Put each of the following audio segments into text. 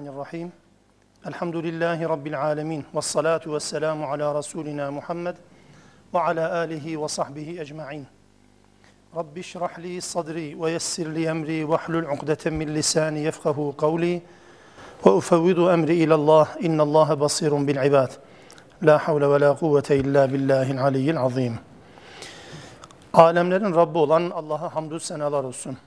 Bismillahirrahmanirrahim. Elhamdülillahi Rabbil alemin. Ve salatu ve selamu ala Resulina Muhammed ve ala alihi ve sahbihi ecma'in. Rabbi şrah li sadri ve yessir li emri ve hlul uqdeten min lisani yefkahu kavli ve ufevvidu emri ilallah. İnnallâhe basirun bil ibad. La havle ve la kuvvete illa billahil aliyyil azim. Alemlerin Rabbi olan Allah'a hamdü senalar olsun.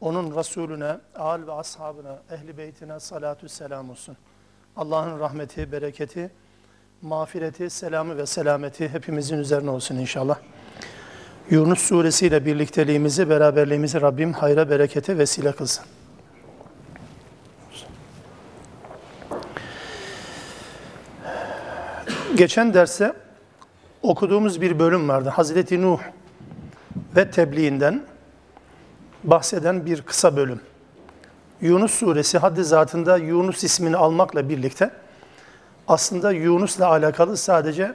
Onun Resulüne, âl ve ashabına, ehli beytine salatü selam olsun. Allah'ın rahmeti, bereketi, mağfireti, selamı ve selameti hepimizin üzerine olsun inşallah. Yunus suresiyle birlikteliğimizi, beraberliğimizi Rabbim hayra, berekete vesile kılsın. Geçen derste okuduğumuz bir bölüm vardı. Hazreti Nuh ve tebliğinden bahseden bir kısa bölüm. Yunus suresi haddi zatında Yunus ismini almakla birlikte aslında Yunus'la alakalı sadece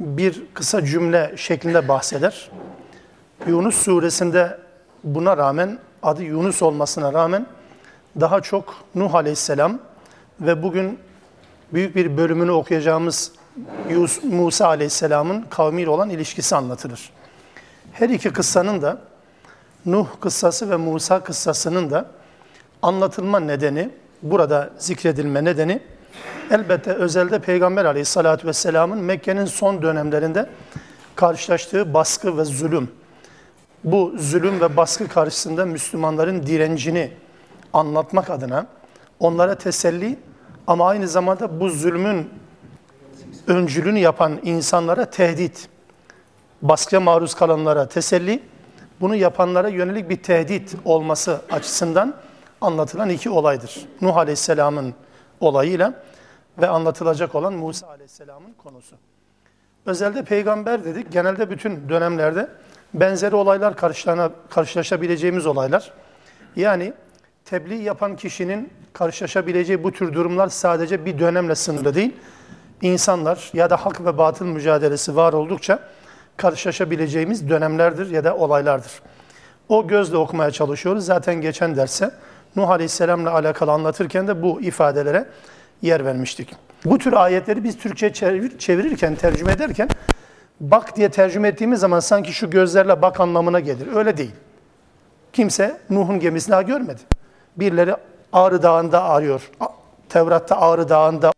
bir kısa cümle şeklinde bahseder. Yunus suresinde buna rağmen adı Yunus olmasına rağmen daha çok Nuh aleyhisselam ve bugün büyük bir bölümünü okuyacağımız Musa aleyhisselamın kavmiyle olan ilişkisi anlatılır. Her iki kıssanın da Nuh kıssası ve Musa kıssasının da anlatılma nedeni, burada zikredilme nedeni elbette özelde Peygamber aleyhissalatü vesselamın Mekke'nin son dönemlerinde karşılaştığı baskı ve zulüm. Bu zulüm ve baskı karşısında Müslümanların direncini anlatmak adına onlara teselli ama aynı zamanda bu zulmün öncülünü yapan insanlara tehdit, baskıya maruz kalanlara teselli, bunu yapanlara yönelik bir tehdit olması açısından anlatılan iki olaydır. Nuh Aleyhisselam'ın olayıyla ve anlatılacak olan Musa Aleyhisselam'ın konusu. Özelde peygamber dedik, genelde bütün dönemlerde benzeri olaylar karşılaşabileceğimiz olaylar. Yani tebliğ yapan kişinin karşılaşabileceği bu tür durumlar sadece bir dönemle sınırlı değil. İnsanlar ya da hak ve batıl mücadelesi var oldukça karşılaşabileceğimiz dönemlerdir ya da olaylardır. O gözle okumaya çalışıyoruz. Zaten geçen derse Nuh Aleyhisselam'la alakalı anlatırken de bu ifadelere yer vermiştik. Bu tür ayetleri biz Türkçe çevir, çevirirken, tercüme ederken bak diye tercüme ettiğimiz zaman sanki şu gözlerle bak anlamına gelir. Öyle değil. Kimse Nuh'un gemisini daha görmedi. Birileri Ağrı Dağı'nda arıyor. Tevrat'ta Ağrı Dağı'nda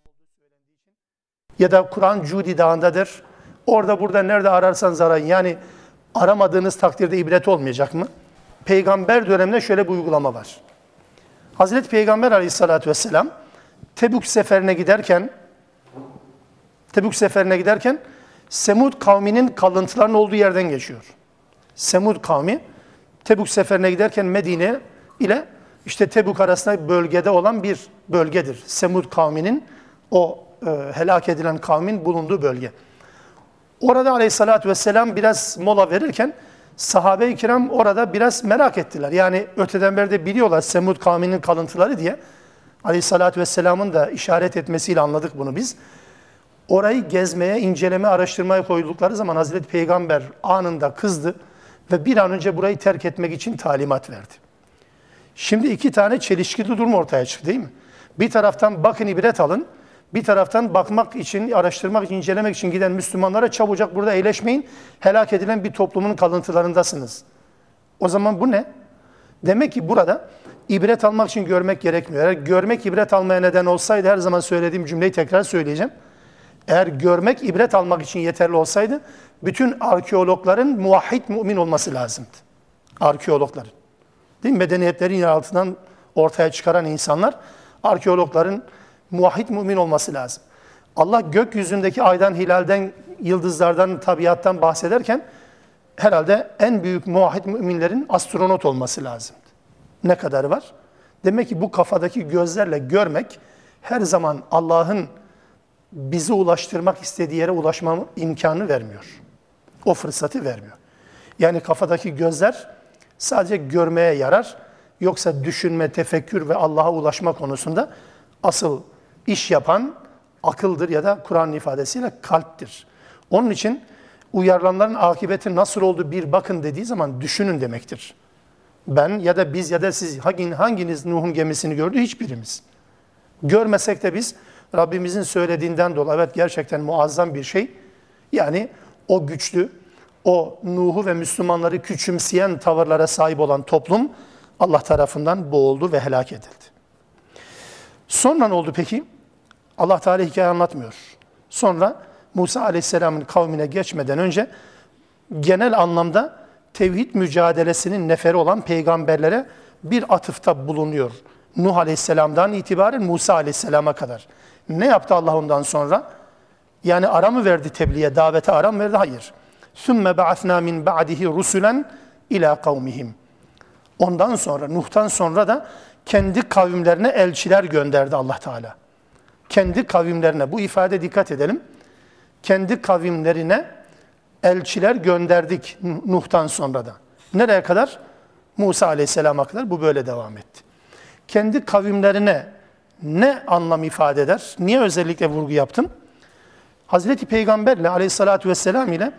ya da Kur'an Cudi Dağı'ndadır. Orada burada nerede ararsanız arayın. Yani aramadığınız takdirde ibret olmayacak mı? Peygamber döneminde şöyle bir uygulama var. Hazreti Peygamber aleyhissalatü vesselam Tebük seferine giderken Tebük seferine giderken Semud kavminin kalıntılarının olduğu yerden geçiyor. Semud kavmi Tebük seferine giderken Medine ile işte Tebük arasında bölgede olan bir bölgedir. Semud kavminin o e, helak edilen kavmin bulunduğu bölge. Orada aleyhissalatü vesselam biraz mola verirken sahabe-i kiram orada biraz merak ettiler. Yani öteden beri de biliyorlar Semud kavminin kalıntıları diye. Aleyhissalatü vesselamın da işaret etmesiyle anladık bunu biz. Orayı gezmeye, inceleme, araştırmaya koydukları zaman Hazreti Peygamber anında kızdı ve bir an önce burayı terk etmek için talimat verdi. Şimdi iki tane çelişkili durum ortaya çıktı değil mi? Bir taraftan bakın ibret alın, bir taraftan bakmak için, araştırmak için, incelemek için giden Müslümanlara çabucak burada eğleşmeyin. Helak edilen bir toplumun kalıntılarındasınız. O zaman bu ne? Demek ki burada ibret almak için görmek gerekmiyor. Eğer görmek ibret almaya neden olsaydı her zaman söylediğim cümleyi tekrar söyleyeceğim. Eğer görmek ibret almak için yeterli olsaydı bütün arkeologların muvahhid mümin olması lazımdı. Arkeologların. Değil mi? Medeniyetlerin yer altından ortaya çıkaran insanlar arkeologların muvahhid mümin olması lazım. Allah gökyüzündeki aydan, hilalden, yıldızlardan, tabiattan bahsederken herhalde en büyük muvahhid müminlerin astronot olması lazım. Ne kadar var? Demek ki bu kafadaki gözlerle görmek her zaman Allah'ın bizi ulaştırmak istediği yere ulaşma imkanı vermiyor. O fırsatı vermiyor. Yani kafadaki gözler sadece görmeye yarar. Yoksa düşünme, tefekkür ve Allah'a ulaşma konusunda asıl iş yapan akıldır ya da Kur'an ifadesiyle kalptir. Onun için uyarılanların akıbeti nasıl oldu bir bakın dediği zaman düşünün demektir. Ben ya da biz ya da siz hanginiz Nuh'un gemisini gördü? Hiçbirimiz. Görmesek de biz Rabbimizin söylediğinden dolayı evet gerçekten muazzam bir şey. Yani o güçlü, o Nuh'u ve Müslümanları küçümseyen tavırlara sahip olan toplum Allah tarafından boğuldu ve helak edildi. Sonra ne oldu peki? Allah Teala hikaye anlatmıyor. Sonra Musa Aleyhisselam'ın kavmine geçmeden önce genel anlamda tevhid mücadelesinin neferi olan peygamberlere bir atıfta bulunuyor. Nuh Aleyhisselam'dan itibaren Musa Aleyhisselam'a kadar. Ne yaptı Allah ondan sonra? Yani ara mı verdi tebliğe, davete ara mı verdi? Hayır. ثُمَّ بَعَثْنَا مِنْ بَعْدِهِ رُسُلًا ila kavmihim. Ondan sonra, Nuh'tan sonra da kendi kavimlerine elçiler gönderdi Allah Teala. Kendi kavimlerine, bu ifade dikkat edelim. Kendi kavimlerine elçiler gönderdik Nuh'tan sonra da. Nereye kadar? Musa Aleyhisselam'a kadar bu böyle devam etti. Kendi kavimlerine ne anlam ifade eder? Niye özellikle vurgu yaptım? Hazreti Peygamberle Aleyhisselatü Vesselam ile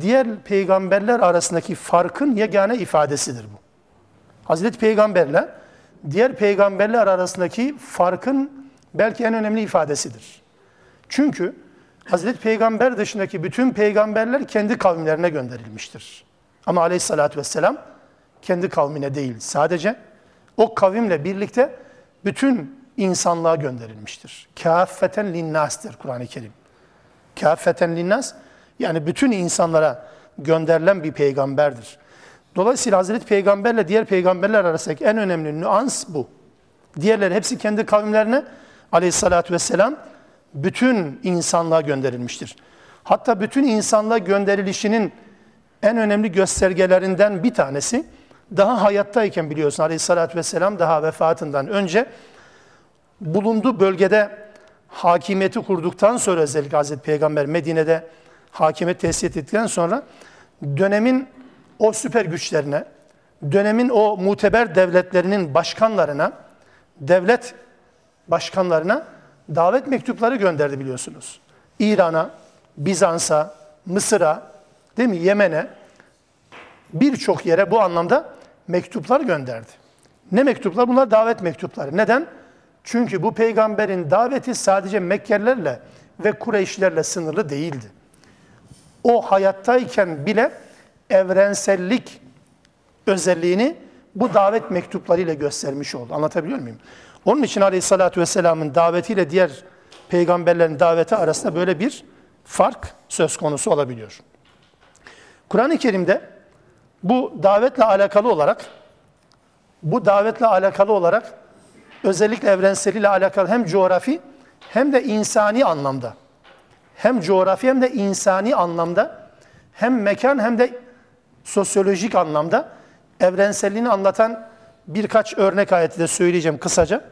diğer peygamberler arasındaki farkın yegane ifadesidir bu. Hazreti Peygamberle diğer peygamberler arasındaki farkın belki en önemli ifadesidir. Çünkü Hazreti Peygamber dışındaki bütün peygamberler kendi kavimlerine gönderilmiştir. Ama aleyhissalatü vesselam kendi kavmine değil, sadece o kavimle birlikte bütün insanlığa gönderilmiştir. Kâffeten linnâs'tir Kur'an-ı Kerim. Kâffeten linnas, yani bütün insanlara gönderilen bir peygamberdir. Dolayısıyla Hazreti Peygamberle diğer peygamberler arasındaki en önemli nüans bu. Diğerleri hepsi kendi kavimlerine aleyhissalatü vesselam bütün insanlığa gönderilmiştir. Hatta bütün insanlığa gönderilişinin en önemli göstergelerinden bir tanesi daha hayattayken biliyorsun aleyhissalatü vesselam daha vefatından önce bulunduğu bölgede hakimiyeti kurduktan sonra özellikle Hazreti Peygamber Medine'de hakimiyet tesis ettikten sonra dönemin o süper güçlerine, dönemin o muteber devletlerinin başkanlarına, devlet başkanlarına davet mektupları gönderdi biliyorsunuz. İran'a, Bizans'a, Mısır'a, değil mi? Yemen'e birçok yere bu anlamda mektuplar gönderdi. Ne mektuplar? Bunlar davet mektupları. Neden? Çünkü bu peygamberin daveti sadece Mekkelilerle ve Kureyşlerle sınırlı değildi. O hayattayken bile evrensellik özelliğini bu davet mektuplarıyla göstermiş oldu. Anlatabiliyor muyum? Onun için Aleyhisselatü Vesselam'ın davetiyle diğer peygamberlerin daveti arasında böyle bir fark söz konusu olabiliyor. Kur'an-ı Kerim'de bu davetle alakalı olarak bu davetle alakalı olarak özellikle evrenseliyle alakalı hem coğrafi hem de insani anlamda hem coğrafi hem de insani anlamda hem mekan hem de sosyolojik anlamda evrenselliğini anlatan birkaç örnek ayeti de söyleyeceğim kısaca.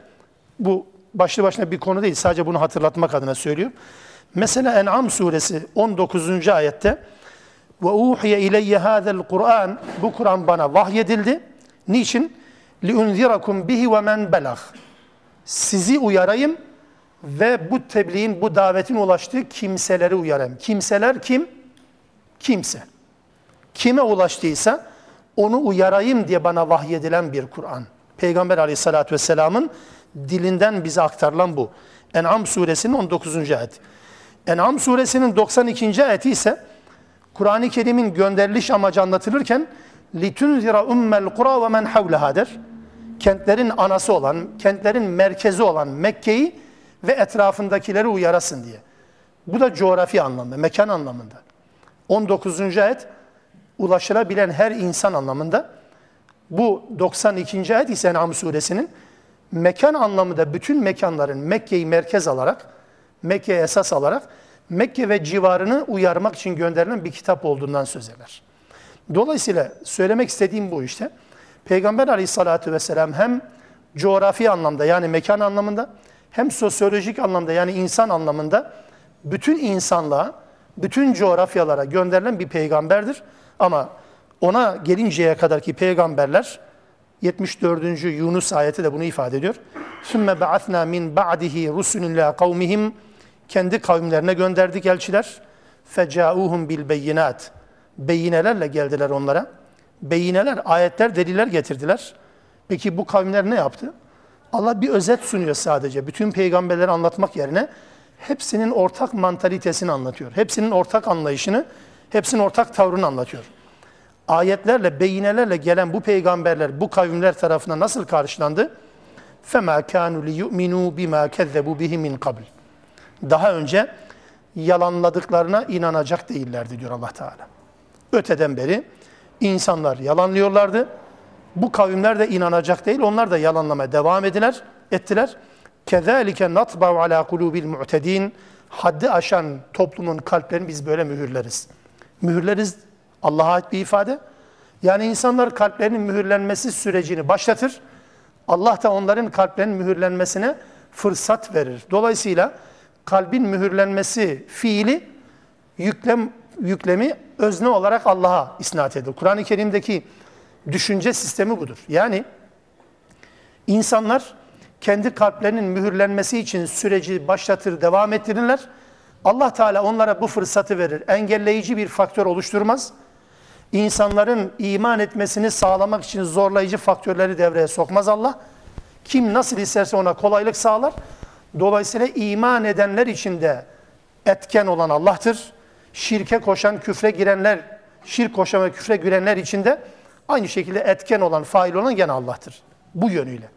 Bu başlı başına bir konu değil, sadece bunu hatırlatmak adına söylüyorum. Mesela En'am suresi 19. ayette ve uhiye ileyye hâzel Kur'an bu Kur'an bana vahyedildi. Niçin? liunzirakum bihi ve men belag. Sizi uyarayım ve bu tebliğin, bu davetin ulaştığı kimseleri uyarayım. Kimseler kim? Kimse kime ulaştıysa onu uyarayım diye bana vahyedilen bir Kur'an. Peygamber aleyhissalatü vesselamın dilinden bize aktarılan bu. En'am suresinin 19. ayet. En'am suresinin 92. ayeti ise Kur'an-ı Kerim'in gönderiliş amacı anlatılırken لِتُنْزِرَ اُمَّ الْقُرَى وَمَنْ حَوْلَهَا der. Kentlerin anası olan, kentlerin merkezi olan Mekke'yi ve etrafındakileri uyarasın diye. Bu da coğrafi anlamda, mekan anlamında. 19. ayet ulaşılabilen her insan anlamında. Bu 92. ayet ise En'am suresinin mekan anlamında bütün mekanların Mekke'yi merkez alarak, Mekke'ye esas alarak Mekke ve civarını uyarmak için gönderilen bir kitap olduğundan söz eder. Dolayısıyla söylemek istediğim bu işte. Peygamber aleyhissalatü vesselam hem coğrafi anlamda yani mekan anlamında hem sosyolojik anlamda yani insan anlamında bütün insanlığa, bütün coğrafyalara gönderilen bir peygamberdir. Ama ona gelinceye kadar ki peygamberler 74. Yunus ayeti de bunu ifade ediyor. Sümme ba'athna min ba'dihi rusulun la kavmihim kendi kavimlerine gönderdik elçiler. Fecauhum bil beyinat. Beyinelerle geldiler onlara. Beyineler, ayetler, deliller getirdiler. Peki bu kavimler ne yaptı? Allah bir özet sunuyor sadece. Bütün peygamberleri anlatmak yerine hepsinin ortak mantalitesini anlatıyor. Hepsinin ortak anlayışını hepsinin ortak tavrını anlatıyor. Ayetlerle, beyinelerle gelen bu peygamberler, bu kavimler tarafından nasıl karşılandı? فَمَا كَانُوا لِيُؤْمِنُوا بِمَا كَذَّبُوا بِهِ مِنْ قَبْلِ Daha önce yalanladıklarına inanacak değillerdi diyor Allah Teala. Öteden beri insanlar yalanlıyorlardı. Bu kavimler de inanacak değil, onlar da yalanlamaya devam ediler, ettiler. كَذَٰلِكَ نَطْبَعُ عَلَى قُلُوبِ الْمُعْتَد۪ينَ Haddi aşan toplumun kalplerini biz böyle mühürleriz. Mühürleriz Allah'a ait bir ifade. Yani insanlar kalplerinin mühürlenmesi sürecini başlatır. Allah da onların kalplerinin mühürlenmesine fırsat verir. Dolayısıyla kalbin mühürlenmesi fiili yüklem yüklemi özne olarak Allah'a isnat edilir. Kur'an-ı Kerim'deki düşünce sistemi budur. Yani insanlar kendi kalplerinin mühürlenmesi için süreci başlatır, devam ettirirler. Allah Teala onlara bu fırsatı verir. Engelleyici bir faktör oluşturmaz. İnsanların iman etmesini sağlamak için zorlayıcı faktörleri devreye sokmaz Allah. Kim nasıl isterse ona kolaylık sağlar. Dolayısıyla iman edenler için de etken olan Allah'tır. Şirke koşan, küfre girenler, şirk koşan ve küfre girenler için de aynı şekilde etken olan, fail olan gene Allah'tır. Bu yönüyle.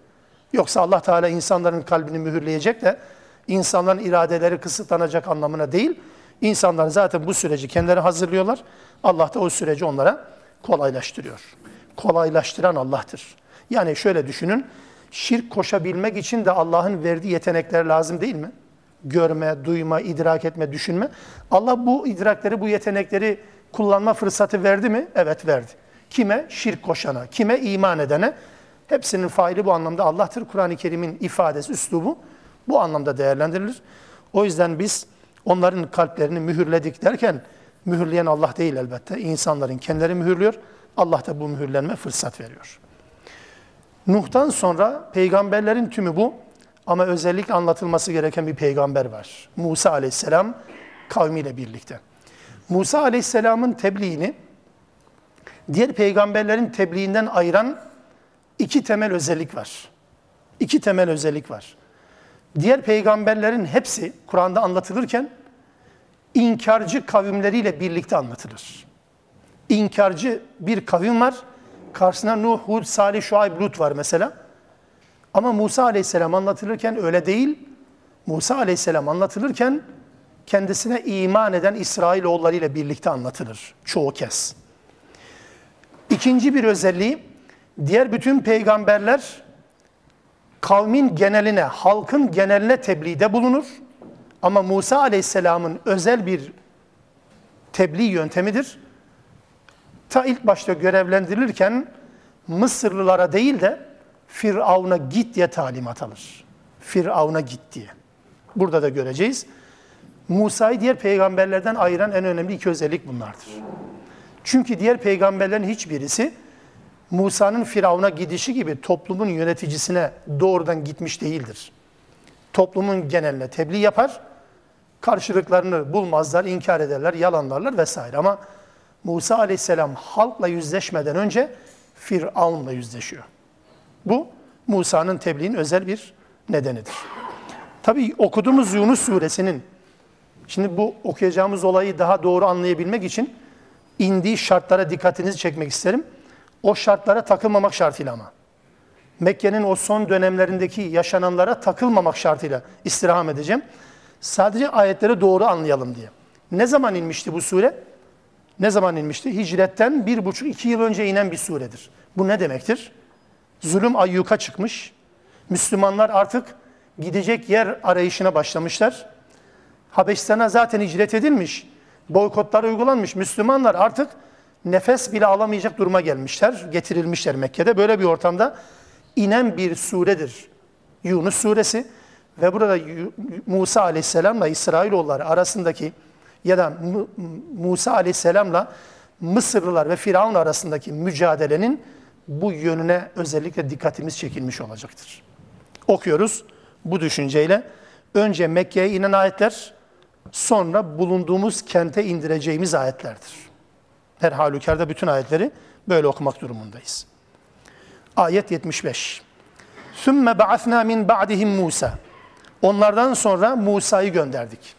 Yoksa Allah Teala insanların kalbini mühürleyecek de insanların iradeleri kısıtlanacak anlamına değil. İnsanlar zaten bu süreci kendileri hazırlıyorlar. Allah da o süreci onlara kolaylaştırıyor. Kolaylaştıran Allah'tır. Yani şöyle düşünün, şirk koşabilmek için de Allah'ın verdiği yetenekler lazım değil mi? Görme, duyma, idrak etme, düşünme. Allah bu idrakleri, bu yetenekleri kullanma fırsatı verdi mi? Evet verdi. Kime? Şirk koşana, kime? iman edene. Hepsinin faili bu anlamda Allah'tır. Kur'an-ı Kerim'in ifadesi, üslubu bu anlamda değerlendirilir. O yüzden biz onların kalplerini mühürledik derken mühürleyen Allah değil elbette. İnsanların kendileri mühürlüyor. Allah da bu mühürlenme fırsat veriyor. Nuh'tan sonra peygamberlerin tümü bu. Ama özellikle anlatılması gereken bir peygamber var. Musa aleyhisselam kavmiyle birlikte. Musa aleyhisselamın tebliğini diğer peygamberlerin tebliğinden ayıran iki temel özellik var. İki temel özellik var. Diğer peygamberlerin hepsi Kur'an'da anlatılırken inkarcı kavimleriyle birlikte anlatılır. İnkarcı bir kavim var. Karşısına Nuh, Hud, Salih, Şuayb, Lut var mesela. Ama Musa aleyhisselam anlatılırken öyle değil. Musa aleyhisselam anlatılırken kendisine iman eden İsrailoğulları ile birlikte anlatılır çoğu kez. İkinci bir özelliği, diğer bütün peygamberler kavmin geneline, halkın geneline tebliğde bulunur. Ama Musa aleyhisselamın özel bir tebliğ yöntemidir. Ta ilk başta görevlendirilirken Mısırlılara değil de Firavun'a git diye talimat alır. Firavun'a git diye. Burada da göreceğiz. Musa'yı diğer peygamberlerden ayıran en önemli iki özellik bunlardır. Çünkü diğer peygamberlerin hiçbirisi Musa'nın Firavun'a gidişi gibi toplumun yöneticisine doğrudan gitmiş değildir. Toplumun geneline tebliğ yapar, karşılıklarını bulmazlar, inkar ederler, yalanlarlar vesaire. Ama Musa aleyhisselam halkla yüzleşmeden önce Firavun'la yüzleşiyor. Bu Musa'nın tebliğin özel bir nedenidir. Tabi okuduğumuz Yunus suresinin, şimdi bu okuyacağımız olayı daha doğru anlayabilmek için indiği şartlara dikkatinizi çekmek isterim. O şartlara takılmamak şartıyla ama. Mekke'nin o son dönemlerindeki yaşananlara takılmamak şartıyla istirham edeceğim. Sadece ayetleri doğru anlayalım diye. Ne zaman inmişti bu sure? Ne zaman inmişti? Hicretten bir buçuk iki yıl önce inen bir suredir. Bu ne demektir? Zulüm ayyuka çıkmış. Müslümanlar artık gidecek yer arayışına başlamışlar. Habeşistan'a zaten hicret edilmiş. Boykotlar uygulanmış. Müslümanlar artık nefes bile alamayacak duruma gelmişler, getirilmişler Mekke'de. Böyle bir ortamda inen bir suredir Yunus suresi ve burada Musa aleyhisselamla İsrailoğulları arasındaki ya da Musa aleyhisselamla Mısırlılar ve Firavun arasındaki mücadelenin bu yönüne özellikle dikkatimiz çekilmiş olacaktır. Okuyoruz bu düşünceyle. Önce Mekke'ye inen ayetler, sonra bulunduğumuz kente indireceğimiz ayetlerdir. Her halükarda bütün ayetleri böyle okumak durumundayız. Ayet 75. Sümme ba'athna min ba'dihim Musa. Onlardan sonra Musa'yı gönderdik.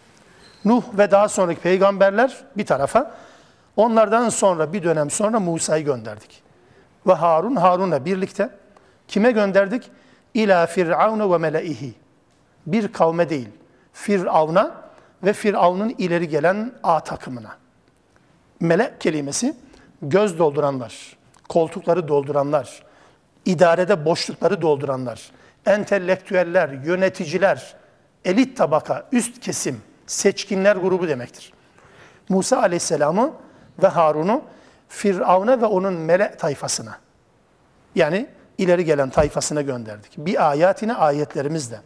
Nuh ve daha sonraki peygamberler bir tarafa, onlardan sonra bir dönem sonra Musa'yı gönderdik. Ve Harun, Harun'la birlikte kime gönderdik? İlâ fir'aune ve melaihi. Bir kavme değil, Firavun'a ve Firavun'un ileri gelen A takımına. Melek kelimesi göz dolduranlar, koltukları dolduranlar, idarede boşlukları dolduranlar, entelektüeller, yöneticiler, elit tabaka, üst kesim, seçkinler grubu demektir. Musa aleyhisselamı ve Harun'u Firavun'a ve onun melek tayfasına yani ileri gelen tayfasına gönderdik. Bir ayatine ayetlerimizle.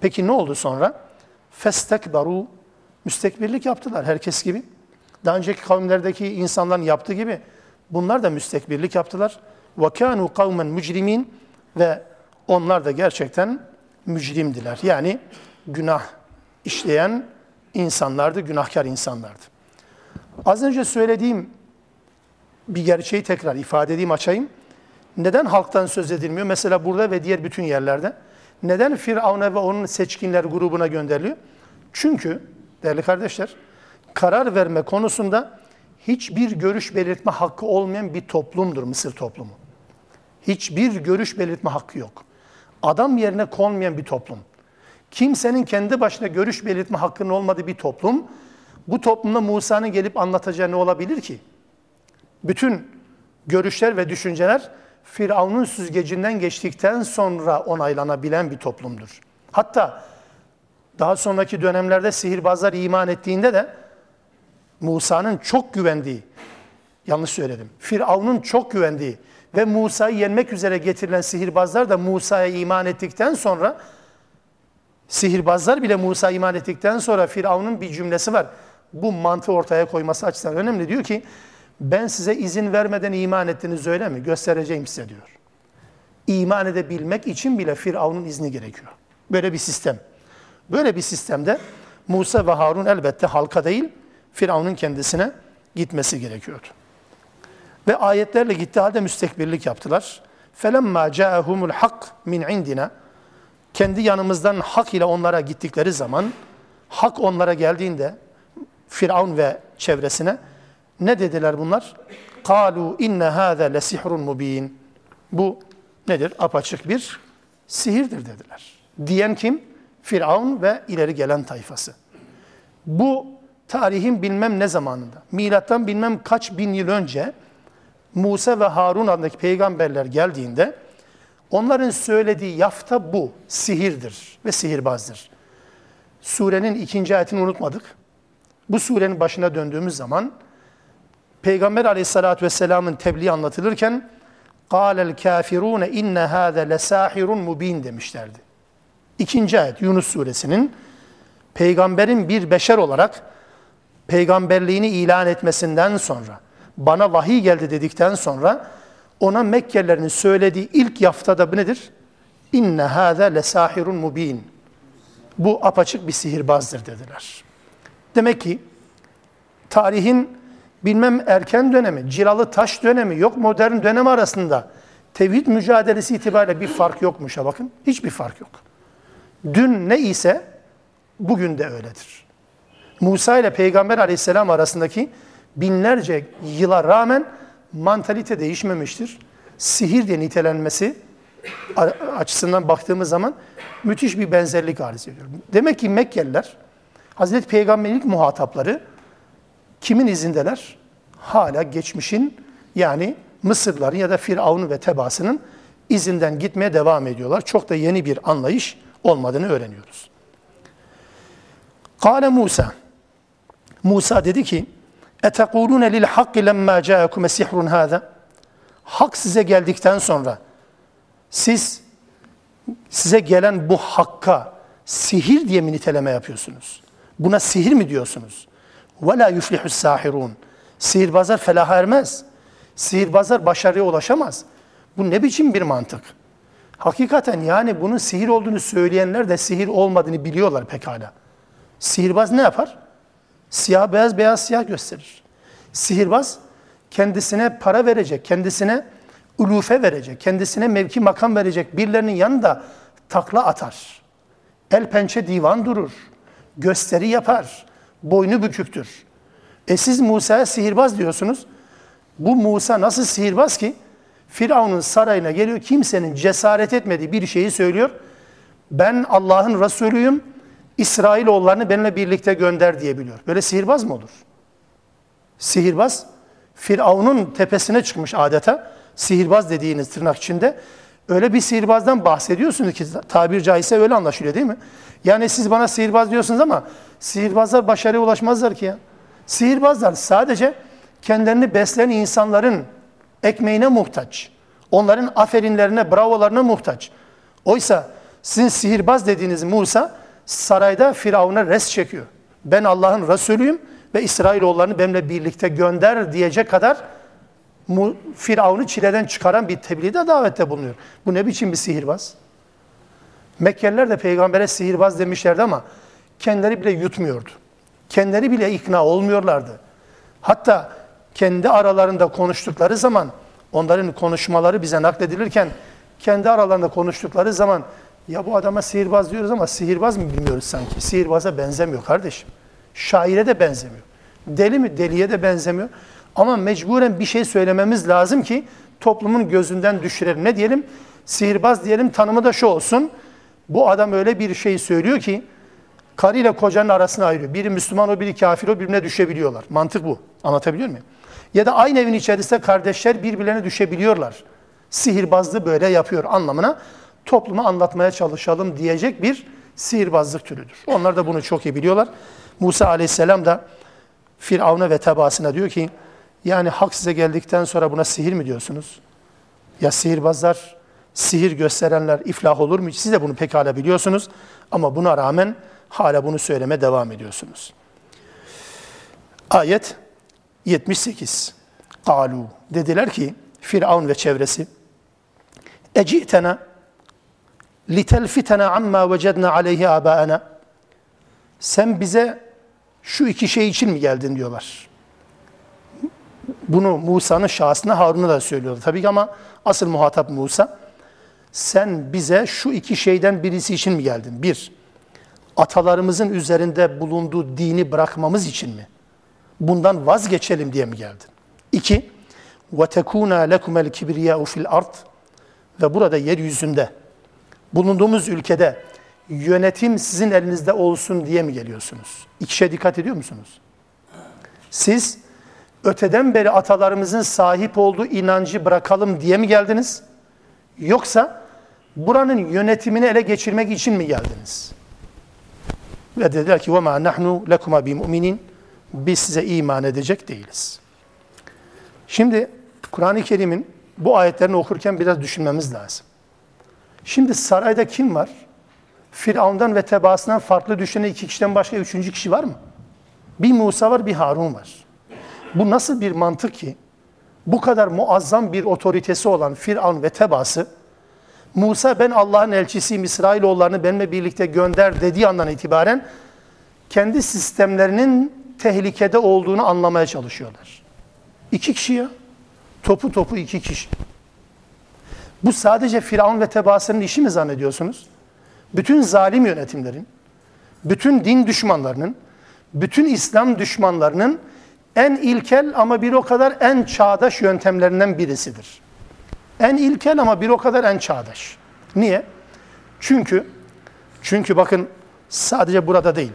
Peki ne oldu sonra? Festekbaru müstekbirlik yaptılar herkes gibi. Daha önceki kavimlerdeki insanların yaptığı gibi bunlar da müstekbirlik yaptılar. Kanu kavmen mücrimin ve onlar da gerçekten mücrimdiler. Yani günah işleyen insanlardı, günahkar insanlardı. Az önce söylediğim bir gerçeği tekrar ifade edeyim, açayım. Neden halktan söz edilmiyor? Mesela burada ve diğer bütün yerlerde. Neden Firavun'a ve onun seçkinler grubuna gönderiliyor? Çünkü değerli kardeşler, karar verme konusunda hiçbir görüş belirtme hakkı olmayan bir toplumdur Mısır toplumu. Hiçbir görüş belirtme hakkı yok. Adam yerine konmayan bir toplum. Kimsenin kendi başına görüş belirtme hakkının olmadığı bir toplum, bu toplumda Musa'nın gelip anlatacağı ne olabilir ki? Bütün görüşler ve düşünceler Firavun'un süzgecinden geçtikten sonra onaylanabilen bir toplumdur. Hatta daha sonraki dönemlerde sihirbazlar iman ettiğinde de Musa'nın çok güvendiği, yanlış söyledim, Firavun'un çok güvendiği ve Musa'yı yenmek üzere getirilen sihirbazlar da Musa'ya iman ettikten sonra sihirbazlar bile Musa iman ettikten sonra Firavun'un bir cümlesi var. Bu mantığı ortaya koyması açısından önemli. Diyor ki ben size izin vermeden iman ettiniz öyle mi? Göstereceğim size diyor. İman edebilmek için bile Firavun'un izni gerekiyor. Böyle bir sistem. Böyle bir sistemde Musa ve Harun elbette halka değil, Firavun'un kendisine gitmesi gerekiyordu. Ve ayetlerle gitti halde müstekbirlik yaptılar. فَلَمَّا جَاءَهُمُ الْحَقِّ مِنْ عِنْدِنَا Kendi yanımızdan hak ile onlara gittikleri zaman, hak onlara geldiğinde, Firavun ve çevresine, ne dediler bunlar? قَالُوا اِنَّ هَذَا لَسِحْرٌ مُب۪ينَ Bu nedir? Apaçık bir sihirdir dediler. Diyen kim? Firavun ve ileri gelen tayfası. Bu tarihin bilmem ne zamanında, milattan bilmem kaç bin yıl önce Musa ve Harun adındaki peygamberler geldiğinde onların söylediği yafta bu, sihirdir ve sihirbazdır. Surenin ikinci ayetini unutmadık. Bu surenin başına döndüğümüz zaman Peygamber aleyhissalatü vesselamın tebliği anlatılırken قَالَ الْكَافِرُونَ اِنَّ هَذَا لَسَاحِرٌ مُب۪ينَ demişlerdi. İkinci ayet Yunus suresinin peygamberin bir beşer olarak peygamberliğini ilan etmesinden sonra bana vahiy geldi dedikten sonra ona Mekkelilerin söylediği ilk yaftada bu nedir? İnne hâze lesahirun mubin. Bu apaçık bir sihirbazdır dediler. Demek ki tarihin bilmem erken dönemi, cilalı taş dönemi, yok modern dönem arasında tevhid mücadelesi itibariyle bir fark yokmuş ha bakın. Hiçbir fark yok. Dün ne ise bugün de öyledir. Musa ile Peygamber aleyhisselam arasındaki binlerce yıla rağmen mantalite değişmemiştir. Sihir de nitelenmesi açısından baktığımız zaman müthiş bir benzerlik arz ediyor. Demek ki Mekkeliler, Hazreti Peygamber'in ilk muhatapları kimin izindeler? Hala geçmişin yani Mısırların ya da Firavun ve tebasının izinden gitmeye devam ediyorlar. Çok da yeni bir anlayış olmadığını öğreniyoruz. Kale Musa. Musa dedi ki: "Etekulune lil hakki lemma ca'akum sihrun hada?" Hak size geldikten sonra siz size gelen bu hakka sihir diye mi niteleme yapıyorsunuz? Buna sihir mi diyorsunuz? La yuflihus sahirun. Sihirbazlar felaha ermez. Sihirbazlar başarıya ulaşamaz. Bu ne biçim bir mantık? Hakikaten yani bunun sihir olduğunu söyleyenler de sihir olmadığını biliyorlar pekala. Sihirbaz ne yapar? Siyah beyaz beyaz siyah gösterir. Sihirbaz kendisine para verecek, kendisine ulufe verecek, kendisine mevki makam verecek birilerinin yanında takla atar. El pençe divan durur. Gösteri yapar. Boynu büküktür. E siz Musa'ya sihirbaz diyorsunuz. Bu Musa nasıl sihirbaz ki? Firavun'un sarayına geliyor. Kimsenin cesaret etmediği bir şeyi söylüyor. Ben Allah'ın Resulüyüm. İsrailoğullarını benimle birlikte gönder diyebiliyor. Böyle sihirbaz mı olur? Sihirbaz Firavun'un tepesine çıkmış adeta. Sihirbaz dediğiniz tırnak içinde. Öyle bir sihirbazdan bahsediyorsunuz ki tabir caizse öyle anlaşılıyor değil mi? Yani siz bana sihirbaz diyorsunuz ama sihirbazlar başarıya ulaşmazlar ki ya. Sihirbazlar sadece kendilerini besleyen insanların ekmeğine muhtaç. Onların aferinlerine, bravolarına muhtaç. Oysa sizin sihirbaz dediğiniz Musa sarayda Firavun'a res çekiyor. Ben Allah'ın Resulüyüm ve İsrailoğullarını benimle birlikte gönder diyecek kadar Firavun'u çileden çıkaran bir tebliğde davette bulunuyor. Bu ne biçim bir sihirbaz? Mekkeliler de peygambere sihirbaz demişlerdi ama kendileri bile yutmuyordu. Kendileri bile ikna olmuyorlardı. Hatta kendi aralarında konuştukları zaman onların konuşmaları bize nakledilirken kendi aralarında konuştukları zaman ya bu adama sihirbaz diyoruz ama sihirbaz mı bilmiyoruz sanki. Sihirbaza benzemiyor kardeşim. Şaire de benzemiyor. Deli mi? Deliye de benzemiyor. Ama mecburen bir şey söylememiz lazım ki toplumun gözünden düşürelim. Ne diyelim? Sihirbaz diyelim tanımı da şu olsun. Bu adam öyle bir şey söylüyor ki karıyla kocanın arasını ayırıyor. Biri Müslüman o biri kafir o birbirine düşebiliyorlar. Mantık bu. Anlatabiliyor muyum? Ya da aynı evin içerisinde kardeşler birbirlerine düşebiliyorlar. Sihirbazlığı böyle yapıyor anlamına topluma anlatmaya çalışalım diyecek bir sihirbazlık türüdür. Onlar da bunu çok iyi biliyorlar. Musa aleyhisselam da Firavun'a ve tebaasına diyor ki yani hak size geldikten sonra buna sihir mi diyorsunuz? Ya sihirbazlar, sihir gösterenler iflah olur mu? Siz de bunu pekala biliyorsunuz. Ama buna rağmen hala bunu söyleme devam ediyorsunuz. Ayet 78. Kalu dediler ki Firavun ve çevresi Ecitena litelfitena amma vecedna aleyhi abaana Sen bize şu iki şey için mi geldin diyorlar. Bunu Musa'nın şahsına Harun'a da söylüyorlar. Tabii ki ama asıl muhatap Musa. Sen bize şu iki şeyden birisi için mi geldin? Bir, atalarımızın üzerinde bulunduğu dini bırakmamız için mi? Bundan vazgeçelim diye mi geldin? İki, وَتَكُونَا لَكُمَ الْكِبْرِيَاءُ fil ard Ve burada yeryüzünde, bulunduğumuz ülkede yönetim sizin elinizde olsun diye mi geliyorsunuz? İki şey dikkat ediyor musunuz? Siz öteden beri atalarımızın sahip olduğu inancı bırakalım diye mi geldiniz? Yoksa buranın yönetimini ele geçirmek için mi geldiniz? Ve dediler ki وَمَا نَحْنُ لَكُمَا بِمُؤْمِنِينَ Biz size iman edecek değiliz. Şimdi Kur'an-ı Kerim'in bu ayetlerini okurken biraz düşünmemiz lazım. Şimdi sarayda kim var? Firavundan ve tebaasından farklı düşünen iki kişiden başka üçüncü kişi var mı? Bir Musa var, bir Harun var. Bu nasıl bir mantık ki? Bu kadar muazzam bir otoritesi olan Firavun ve tebaası, Musa ben Allah'ın elçisiyim, İsrailoğullarını benimle birlikte gönder dediği andan itibaren kendi sistemlerinin tehlikede olduğunu anlamaya çalışıyorlar. İki kişi ya. Topu topu iki kişi. Bu sadece Firavun ve tebaasının işi mi zannediyorsunuz? bütün zalim yönetimlerin, bütün din düşmanlarının, bütün İslam düşmanlarının en ilkel ama bir o kadar en çağdaş yöntemlerinden birisidir. En ilkel ama bir o kadar en çağdaş. Niye? Çünkü çünkü bakın sadece burada değil.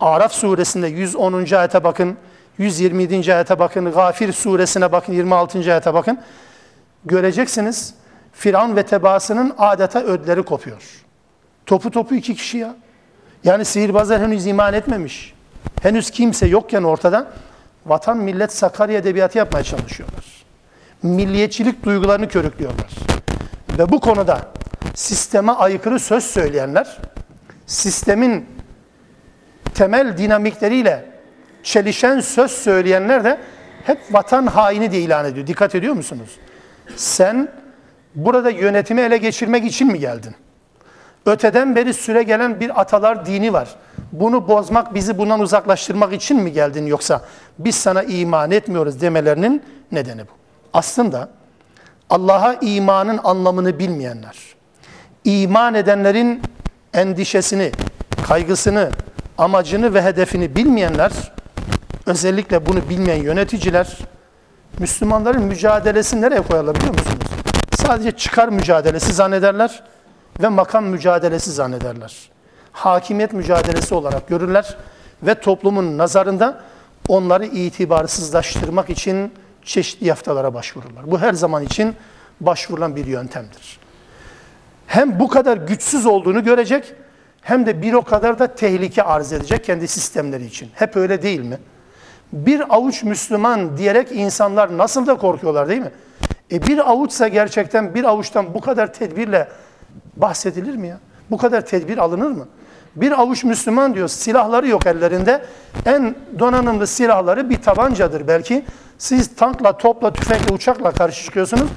Araf suresinde 110. ayete bakın, 127. ayete bakın, Gafir suresine bakın, 26. ayete bakın. Göreceksiniz Firavun ve tebaasının adeta ödleri kopuyor. Topu topu iki kişi ya. Yani sihirbazlar henüz iman etmemiş. Henüz kimse yokken ortada vatan millet Sakarya edebiyatı yapmaya çalışıyorlar. Milliyetçilik duygularını körüklüyorlar. Ve bu konuda sisteme aykırı söz söyleyenler, sistemin temel dinamikleriyle çelişen söz söyleyenler de hep vatan haini diye ilan ediyor. Dikkat ediyor musunuz? Sen burada yönetimi ele geçirmek için mi geldin? Öteden beri süre gelen bir atalar dini var. Bunu bozmak, bizi bundan uzaklaştırmak için mi geldin yoksa biz sana iman etmiyoruz demelerinin nedeni bu. Aslında Allah'a imanın anlamını bilmeyenler, iman edenlerin endişesini, kaygısını, amacını ve hedefini bilmeyenler, özellikle bunu bilmeyen yöneticiler, Müslümanların mücadelesini nereye koyarlar biliyor musunuz? Sadece çıkar mücadelesi zannederler ve makam mücadelesi zannederler. Hakimiyet mücadelesi olarak görürler ve toplumun nazarında onları itibarsızlaştırmak için çeşitli yaftalara başvururlar. Bu her zaman için başvurulan bir yöntemdir. Hem bu kadar güçsüz olduğunu görecek hem de bir o kadar da tehlike arz edecek kendi sistemleri için. Hep öyle değil mi? Bir avuç Müslüman diyerek insanlar nasıl da korkuyorlar değil mi? E bir avuçsa gerçekten bir avuçtan bu kadar tedbirle bahsedilir mi ya? Bu kadar tedbir alınır mı? Bir avuç Müslüman diyor silahları yok ellerinde. En donanımlı silahları bir tabancadır belki. Siz tankla, topla, tüfekle, uçakla karşı çıkıyorsunuz.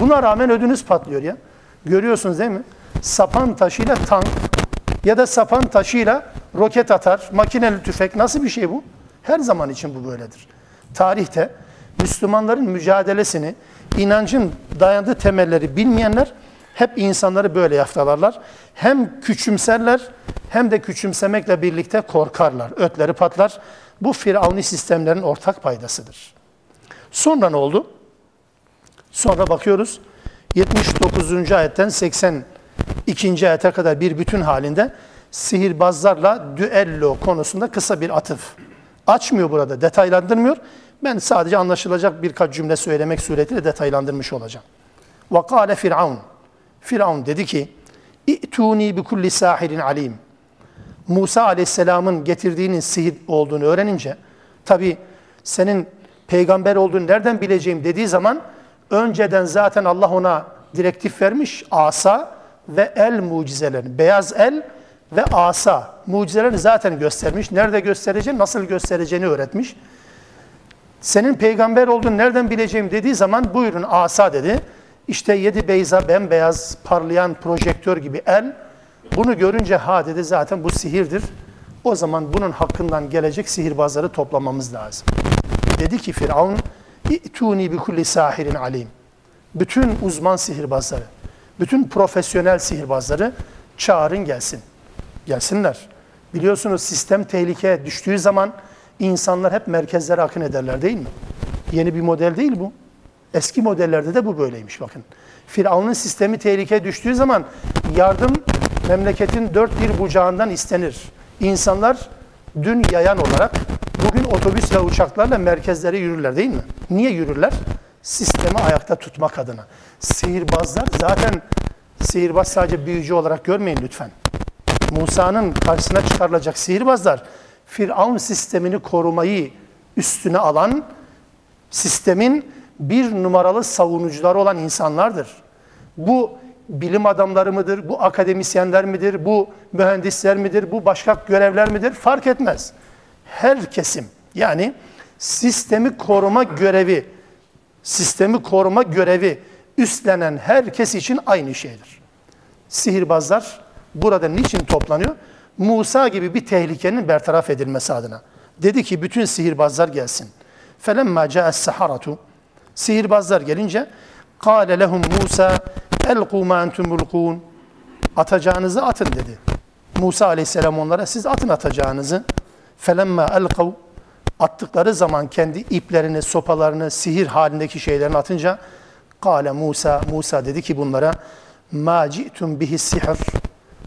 Buna rağmen ödünüz patlıyor ya. Görüyorsunuz değil mi? Sapan taşıyla tank ya da sapan taşıyla roket atar, makineli tüfek nasıl bir şey bu? Her zaman için bu böyledir. Tarihte Müslümanların mücadelesini, inancın dayandığı temelleri bilmeyenler hep insanları böyle yaftalarlar. Hem küçümserler hem de küçümsemekle birlikte korkarlar. Ötleri patlar. Bu firavuni sistemlerin ortak paydasıdır. Sonra ne oldu? Sonra bakıyoruz 79. ayetten 82. ayete kadar bir bütün halinde sihirbazlarla düello konusunda kısa bir atıf. Açmıyor burada, detaylandırmıyor. Ben sadece anlaşılacak birkaç cümle söylemek suretiyle detaylandırmış olacağım. وَقَالَ Firavun. Firavun dedi ki, İ'tuni bi kulli sahirin alim. Musa aleyhisselamın getirdiğinin sihir olduğunu öğrenince, tabi senin peygamber olduğunu nereden bileceğim dediği zaman, önceden zaten Allah ona direktif vermiş, asa ve el mucizelerini, beyaz el ve asa mucizelerini zaten göstermiş. Nerede göstereceğini, nasıl göstereceğini öğretmiş. Senin peygamber olduğunu nereden bileceğim dediği zaman buyurun asa dedi. İşte yedi beyza bembeyaz parlayan projektör gibi el. Bunu görünce ha dedi zaten bu sihirdir. O zaman bunun hakkından gelecek sihirbazları toplamamız lazım. Dedi ki Firavun, İ'tuni bi kulli sahirin alim. Bütün uzman sihirbazları, bütün profesyonel sihirbazları çağırın gelsin. Gelsinler. Biliyorsunuz sistem tehlikeye düştüğü zaman insanlar hep merkezlere akın ederler değil mi? Yeni bir model değil bu. Eski modellerde de bu böyleymiş bakın. Firavun'un sistemi tehlikeye düştüğü zaman yardım memleketin dört bir bucağından istenir. İnsanlar dün yayan olarak bugün otobüs ve uçaklarla merkezlere yürürler değil mi? Niye yürürler? Sistemi ayakta tutmak adına. Sihirbazlar zaten sihirbaz sadece büyücü olarak görmeyin lütfen. Musa'nın karşısına çıkarılacak sihirbazlar Firavun sistemini korumayı üstüne alan sistemin bir numaralı savunucuları olan insanlardır. Bu bilim adamları mıdır, bu akademisyenler midir, bu mühendisler midir, bu başka görevler midir fark etmez. Her kesim yani sistemi koruma görevi, sistemi koruma görevi üstlenen herkes için aynı şeydir. Sihirbazlar burada niçin toplanıyor? Musa gibi bir tehlikenin bertaraf edilmesi adına. Dedi ki bütün sihirbazlar gelsin. فَلَمَّا جَاءَ السَّحَرَةُ Sihirbazlar gelince قَالَ لَهُمْ Musa اَلْقُوا مَا اَنْتُمْ مُلْقُونَ Atacağınızı atın dedi. Musa aleyhisselam onlara siz atın atacağınızı. فَلَمَّا اَلْقَوْا Attıkları zaman kendi iplerini, sopalarını, sihir halindeki şeylerini atınca Kale Musa, Musa dedi ki bunlara ma ci'tum bihi sihir.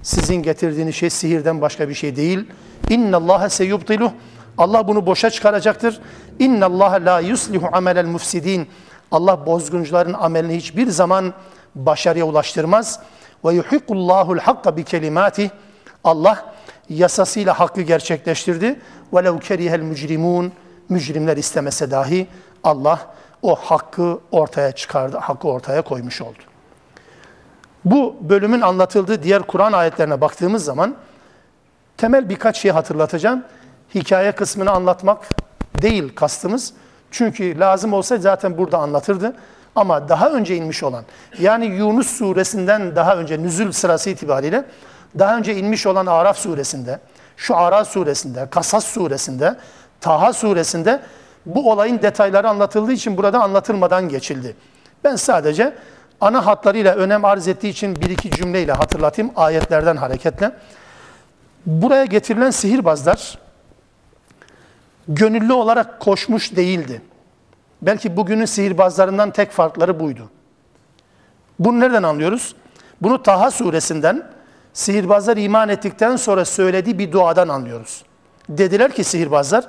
sizin getirdiğiniz şey sihirden başka bir şey değil. İnna Allah seyubtiluh. Allah bunu boşa çıkaracaktır. İnna Allah la yuslihu amelel mufsidin. Allah bozguncuların amelini hiçbir zaman başarıya ulaştırmaz. Ve yuhikullahul hakka bi kelimati. Allah yasasıyla hakkı gerçekleştirdi. Ve lev kerihel mücrimun. Mücrimler istemese dahi Allah o hakkı ortaya çıkardı, hakkı ortaya koymuş oldu. Bu bölümün anlatıldığı diğer Kur'an ayetlerine baktığımız zaman temel birkaç şey hatırlatacağım. Hikaye kısmını anlatmak değil kastımız. Çünkü lazım olsa zaten burada anlatırdı. Ama daha önce inmiş olan, yani Yunus suresinden daha önce nüzül sırası itibariyle daha önce inmiş olan Araf suresinde, şu Araf suresinde, Kasas suresinde, Taha suresinde bu olayın detayları anlatıldığı için burada anlatılmadan geçildi. Ben sadece ana hatlarıyla önem arz ettiği için bir iki cümleyle hatırlatayım ayetlerden hareketle. Buraya getirilen sihirbazlar gönüllü olarak koşmuş değildi. Belki bugünün sihirbazlarından tek farkları buydu. Bunu nereden anlıyoruz? Bunu Taha suresinden sihirbazlar iman ettikten sonra söylediği bir duadan anlıyoruz. Dediler ki sihirbazlar,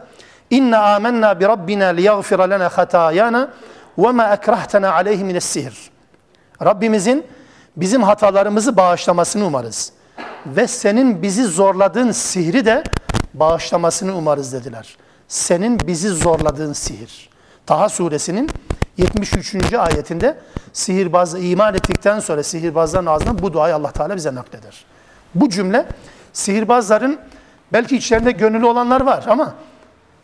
İnna amennâ bi rabbina liyaghfira lana hatayana ve ma ekrahtena aleyhi mines sihir. Rabbimizin bizim hatalarımızı bağışlamasını umarız. Ve senin bizi zorladığın sihri de bağışlamasını umarız dediler. Senin bizi zorladığın sihir. Taha suresinin 73. ayetinde sihirbaz iman ettikten sonra sihirbazların ağzından bu duayı Allah Teala bize nakleder. Bu cümle sihirbazların belki içlerinde gönüllü olanlar var ama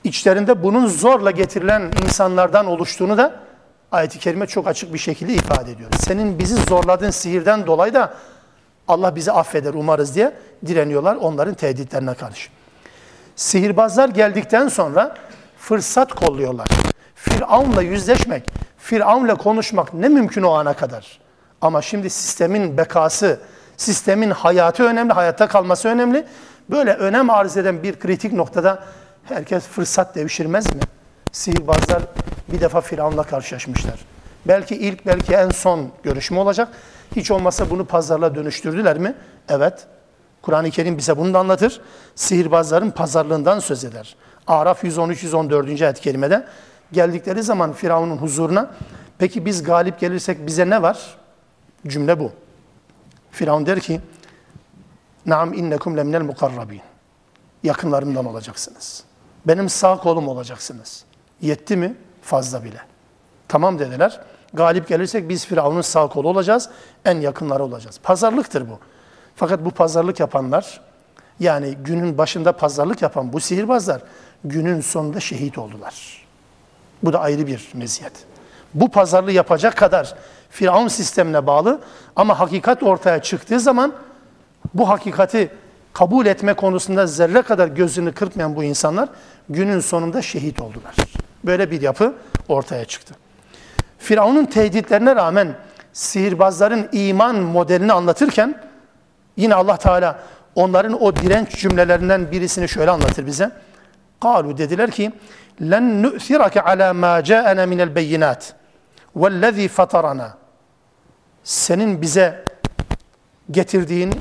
içlerinde bunun zorla getirilen insanlardan oluştuğunu da ayet-i kerime çok açık bir şekilde ifade ediyor. Senin bizi zorladığın sihirden dolayı da Allah bizi affeder umarız diye direniyorlar onların tehditlerine karşı. Sihirbazlar geldikten sonra fırsat kolluyorlar. Firavun'la yüzleşmek, Firavun'la konuşmak ne mümkün o ana kadar. Ama şimdi sistemin bekası, sistemin hayatı önemli, hayatta kalması önemli. Böyle önem arz eden bir kritik noktada herkes fırsat devşirmez mi? Sihirbazlar bir defa Firavun'la karşılaşmışlar. Belki ilk, belki en son görüşme olacak. Hiç olmazsa bunu pazarla dönüştürdüler mi? Evet. Kur'an-ı Kerim bize bunu da anlatır. Sihirbazların pazarlığından söz eder. Araf 113-114. ayet-i kerimede geldikleri zaman Firavun'un huzuruna peki biz galip gelirsek bize ne var? Cümle bu. Firavun der ki Naam innekum lemnel mukarrabin. Yakınlarımdan olacaksınız. Benim sağ kolum olacaksınız. Yetti mi? Fazla bile. Tamam dediler. Galip gelirsek biz Firavun'un sağ kolu olacağız. En yakınları olacağız. Pazarlıktır bu. Fakat bu pazarlık yapanlar yani günün başında pazarlık yapan bu sihirbazlar günün sonunda şehit oldular. Bu da ayrı bir meziyet. Bu pazarlığı yapacak kadar Firavun sistemine bağlı ama hakikat ortaya çıktığı zaman bu hakikati kabul etme konusunda zerre kadar gözünü kırpmayan bu insanlar günün sonunda şehit oldular. Böyle bir yapı ortaya çıktı. Firavun'un tehditlerine rağmen sihirbazların iman modelini anlatırken yine Allah Teala onların o direnç cümlelerinden birisini şöyle anlatır bize. Kalu dediler ki len nu'thirake ala ma ca'ana minel beyinat vellezî fatarana senin bize getirdiğin,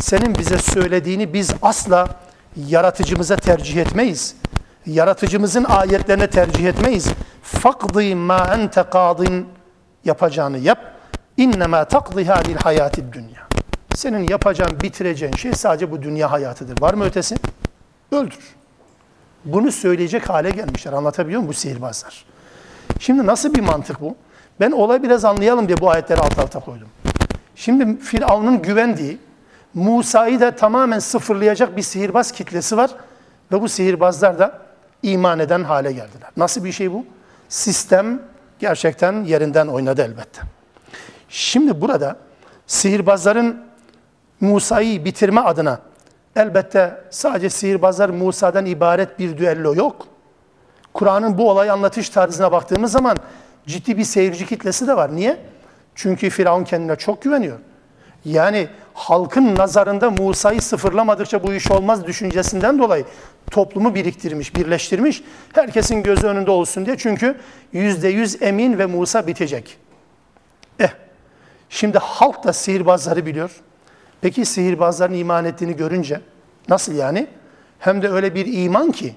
senin bize söylediğini biz asla yaratıcımıza tercih etmeyiz. Yaratıcımızın ayetlerine tercih etmeyiz. Fakdi ma ente kadin yapacağını yap. İnnemâ takdi hadil hayatid dünya. Senin yapacağın, bitireceğin şey sadece bu dünya hayatıdır. Var mı ötesi? Öldür. Bunu söyleyecek hale gelmişler. Anlatabiliyor muyum bu sihirbazlar? Şimdi nasıl bir mantık bu? Ben olayı biraz anlayalım diye bu ayetleri alt alta koydum. Şimdi Firavun'un güvendiği, Musa'yı da tamamen sıfırlayacak bir sihirbaz kitlesi var. Ve bu sihirbazlar da iman eden hale geldiler. Nasıl bir şey bu? Sistem gerçekten yerinden oynadı elbette. Şimdi burada sihirbazların Musa'yı bitirme adına elbette sadece sihirbazlar Musa'dan ibaret bir düello yok. Kur'an'ın bu olayı anlatış tarzına baktığımız zaman ciddi bir seyirci kitlesi de var. Niye? Çünkü Firavun kendine çok güveniyor. Yani halkın nazarında Musa'yı sıfırlamadıkça bu iş olmaz düşüncesinden dolayı toplumu biriktirmiş, birleştirmiş. Herkesin gözü önünde olsun diye. Çünkü yüzde yüz emin ve Musa bitecek. Eh, şimdi halk da sihirbazları biliyor. Peki sihirbazların iman ettiğini görünce nasıl yani? Hem de öyle bir iman ki,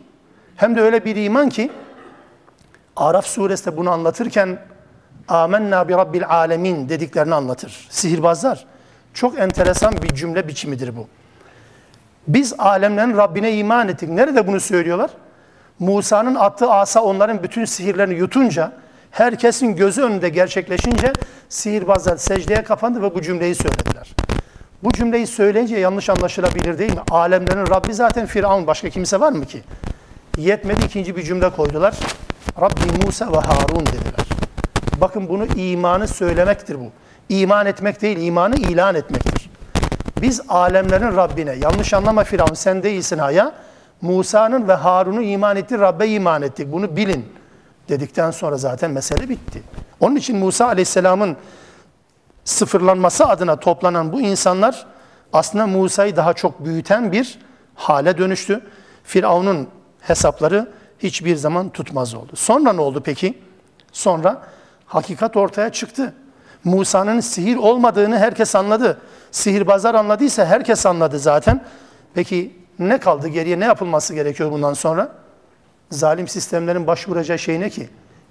hem de öyle bir iman ki Araf suresi bunu anlatırken amenna bi rabbil alemin dediklerini anlatır. Sihirbazlar. Çok enteresan bir cümle biçimidir bu. Biz alemlerin Rabbine iman ettik. Nerede bunu söylüyorlar? Musa'nın attığı asa onların bütün sihirlerini yutunca, herkesin gözü önünde gerçekleşince sihirbazlar secdeye kapandı ve bu cümleyi söylediler. Bu cümleyi söyleyince yanlış anlaşılabilir değil mi? Alemlerin Rabbi zaten Firavun. Başka kimse var mı ki? Yetmedi ikinci bir cümle koydular. Rabbi Musa ve Harun dediler. Bakın bunu imanı söylemektir bu. İman etmek değil, imanı ilan etmektir. Biz alemlerin Rabbine, yanlış anlama Firavun sen değilsin haya, Musa'nın ve Harun'u iman etti, Rabbe iman ettik. Bunu bilin dedikten sonra zaten mesele bitti. Onun için Musa Aleyhisselam'ın sıfırlanması adına toplanan bu insanlar aslında Musa'yı daha çok büyüten bir hale dönüştü. Firavun'un hesapları hiçbir zaman tutmaz oldu. Sonra ne oldu peki? Sonra hakikat ortaya çıktı. Musa'nın sihir olmadığını herkes anladı. Sihirbazlar anladıysa herkes anladı zaten. Peki ne kaldı geriye? Ne yapılması gerekiyor bundan sonra? Zalim sistemlerin başvuracağı şey ne ki?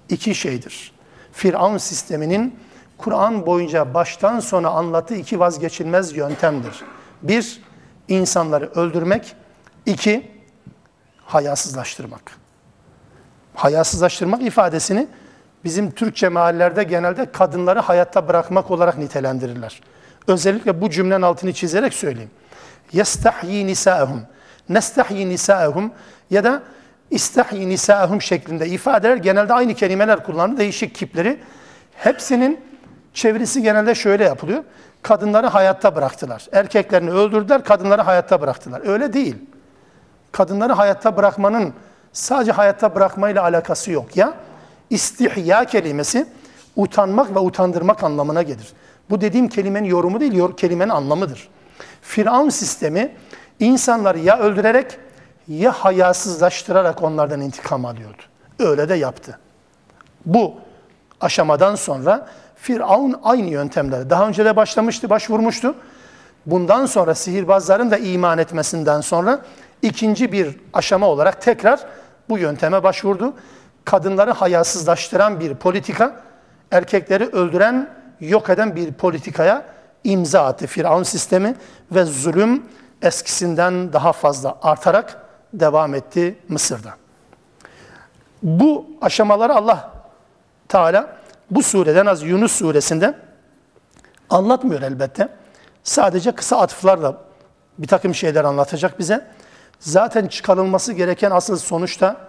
İki şeydir. Firavun sisteminin Kur'an boyunca baştan sona anlattığı iki vazgeçilmez yöntemdir. Bir, insanları öldürmek. iki hayasızlaştırmak. Hayasızlaştırmak ifadesini bizim Türkçe mahallelerde genelde kadınları hayatta bırakmak olarak nitelendirirler. Özellikle bu cümlenin altını çizerek söyleyeyim. Yestahyi nisa'ehum. Nestahyi nisa'ehum ya da istahyi nisa'ehum şeklinde ifadeler genelde aynı kelimeler kullanır. Değişik kipleri. Hepsinin çevirisi genelde şöyle yapılıyor. Kadınları hayatta bıraktılar. Erkeklerini öldürdüler, kadınları hayatta bıraktılar. Öyle değil. Kadınları hayatta bırakmanın sadece hayatta bırakmayla alakası yok ya. İstihya kelimesi utanmak ve utandırmak anlamına gelir. Bu dediğim kelimenin yorumu değil, kelimenin anlamıdır. Firavun sistemi insanları ya öldürerek ya hayasızlaştırarak onlardan intikam alıyordu. Öyle de yaptı. Bu aşamadan sonra Firavun aynı yöntemleri daha önce de başlamıştı, başvurmuştu. Bundan sonra sihirbazların da iman etmesinden sonra ikinci bir aşama olarak tekrar bu yönteme başvurdu. Kadınları hayasızlaştıran bir politika, erkekleri öldüren, yok eden bir politikaya imza attı Firavun sistemi ve zulüm eskisinden daha fazla artarak devam etti Mısır'da. Bu aşamaları Allah Teala bu sureden az Yunus suresinde anlatmıyor elbette. Sadece kısa atıflarla bir takım şeyler anlatacak bize. Zaten çıkarılması gereken asıl sonuçta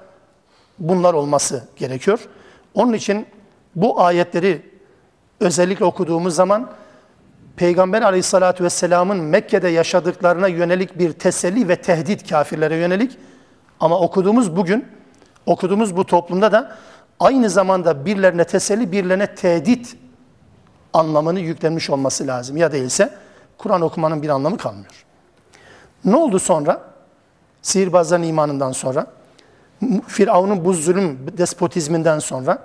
bunlar olması gerekiyor. Onun için bu ayetleri özellikle okuduğumuz zaman Peygamber aleyhissalatü vesselamın Mekke'de yaşadıklarına yönelik bir teselli ve tehdit kafirlere yönelik. Ama okuduğumuz bugün, okuduğumuz bu toplumda da aynı zamanda birilerine teselli, birilerine tehdit anlamını yüklenmiş olması lazım. Ya değilse Kur'an okumanın bir anlamı kalmıyor. Ne oldu sonra? Sihirbazların imanından sonra, Firavun'un bu zulüm despotizminden sonra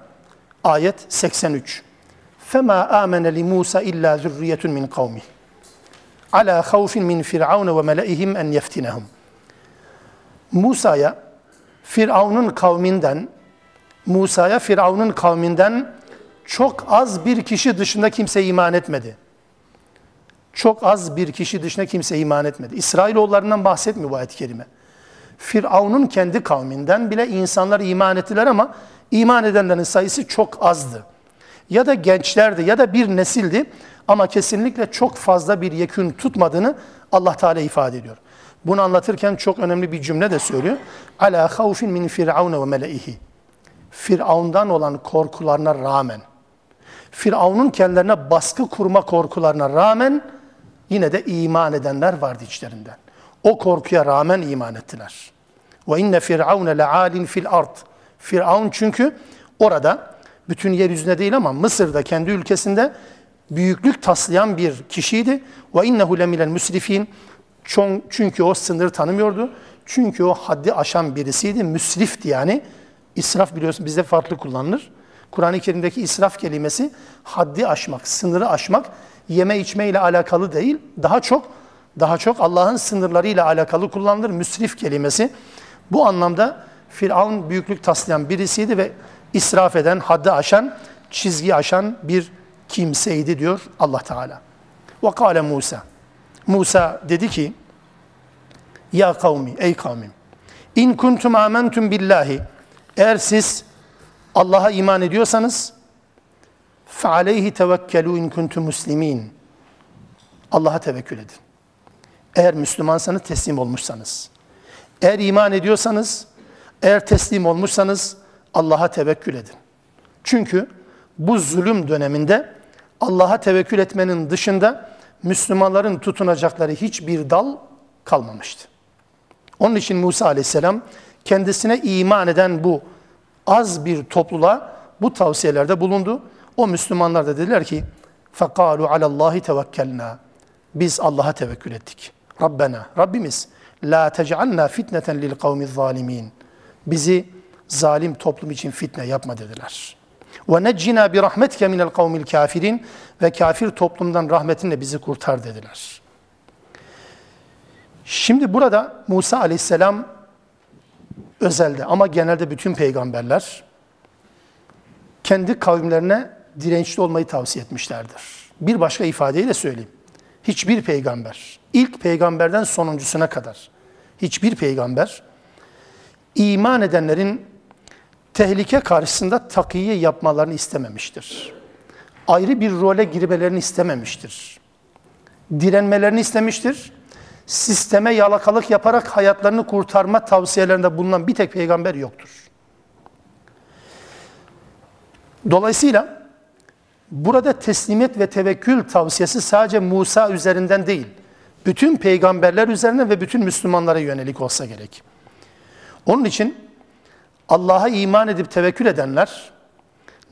ayet 83. فَمَا آمَنَ لِمُوسَ إِلَّا ذُرِّيَّةٌ مِنْ قَوْمِهِ عَلَى خَوْفٍ مِنْ فِرْعَوْنَ وَمَلَئِهِمْ اَنْ يَفْتِنَهُمْ Musa'ya Firavun'un kavminden Musa'ya Firavun'un kavminden çok az bir kişi dışında kimse iman etmedi. Çok az bir kişi dışında kimse iman etmedi. İsrailoğullarından bahsetmiyor bu ayet-i kerime. Firavun'un kendi kavminden bile insanlar iman ettiler ama iman edenlerin sayısı çok azdı. Ya da gençlerdi ya da bir nesildi ama kesinlikle çok fazla bir yekün tutmadığını Allah Teala ifade ediyor. Bunu anlatırken çok önemli bir cümle de söylüyor. Ala havfin min firavun ve meleihi. Firavundan olan korkularına rağmen, Firavun'un kendilerine baskı kurma korkularına rağmen yine de iman edenler vardı içlerinden. O korkuya rağmen iman ettiler. Ve inne firavune lealin fil ard. Firavun çünkü orada bütün yeryüzünde değil ama Mısır'da kendi ülkesinde büyüklük taslayan bir kişiydi. Ve innehu leminel müsrifin. Çünkü o sınır tanımıyordu. Çünkü o haddi aşan birisiydi. Müsrifti yani. İsraf biliyorsun bizde farklı kullanılır. Kur'an-ı Kerim'deki israf kelimesi haddi aşmak, sınırı aşmak, yeme içme ile alakalı değil. Daha çok daha çok Allah'ın sınırlarıyla alakalı kullanılır. Müsrif kelimesi. Bu anlamda Firavun büyüklük taslayan birisiydi ve israf eden, haddi aşan, çizgi aşan bir kimseydi diyor Allah Teala. Ve kâle Musa. Musa dedi ki, Ya kavmi, ey kavmim, in kuntum amentum billahi, eğer siz Allah'a iman ediyorsanız, فَعَلَيْهِ تَوَكَّلُوا in kuntum muslimin. Allah'a tevekkül edin. Eğer Müslümansanız, teslim olmuşsanız. Eğer iman ediyorsanız, eğer teslim olmuşsanız Allah'a tevekkül edin. Çünkü bu zulüm döneminde Allah'a tevekkül etmenin dışında Müslümanların tutunacakları hiçbir dal kalmamıştı. Onun için Musa aleyhisselam kendisine iman eden bu az bir topluluğa bu tavsiyelerde bulundu. O Müslümanlar da dediler ki فَقَالُوا عَلَى اللّٰهِ تَوَكَّلْنَا Biz Allah'a tevekkül ettik. Rabbena, Rabbimiz la tec'alna fitneten lil kavmi zalimin. Bizi zalim toplum için fitne yapma dediler. Ve neccina bi rahmetike minel kavmil kafirin ve kafir toplumdan rahmetinle bizi kurtar dediler. Şimdi burada Musa aleyhisselam özelde ama genelde bütün peygamberler kendi kavimlerine dirençli olmayı tavsiye etmişlerdir. Bir başka ifadeyle söyleyeyim. Hiçbir peygamber, ilk peygamberden sonuncusuna kadar hiçbir peygamber iman edenlerin tehlike karşısında takiye yapmalarını istememiştir. Ayrı bir role girmelerini istememiştir. Direnmelerini istemiştir. Sisteme yalakalık yaparak hayatlarını kurtarma tavsiyelerinde bulunan bir tek peygamber yoktur. Dolayısıyla burada teslimiyet ve tevekkül tavsiyesi sadece Musa üzerinden değil, bütün peygamberler üzerine ve bütün Müslümanlara yönelik olsa gerek. Onun için Allah'a iman edip tevekkül edenler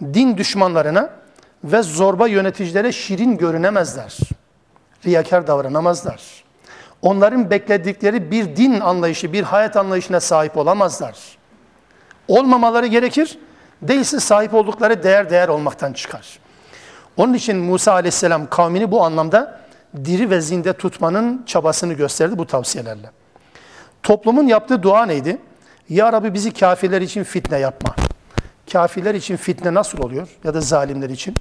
din düşmanlarına ve zorba yöneticilere şirin görünemezler. Riyakar davranamazlar. Onların bekledikleri bir din anlayışı, bir hayat anlayışına sahip olamazlar. Olmamaları gerekir, değilse sahip oldukları değer değer olmaktan çıkar. Onun için Musa aleyhisselam kavmini bu anlamda diri ve zinde tutmanın çabasını gösterdi bu tavsiyelerle. Toplumun yaptığı dua neydi? Ya Rabbi bizi kafirler için fitne yapma. Kafirler için fitne nasıl oluyor? Ya da zalimler için.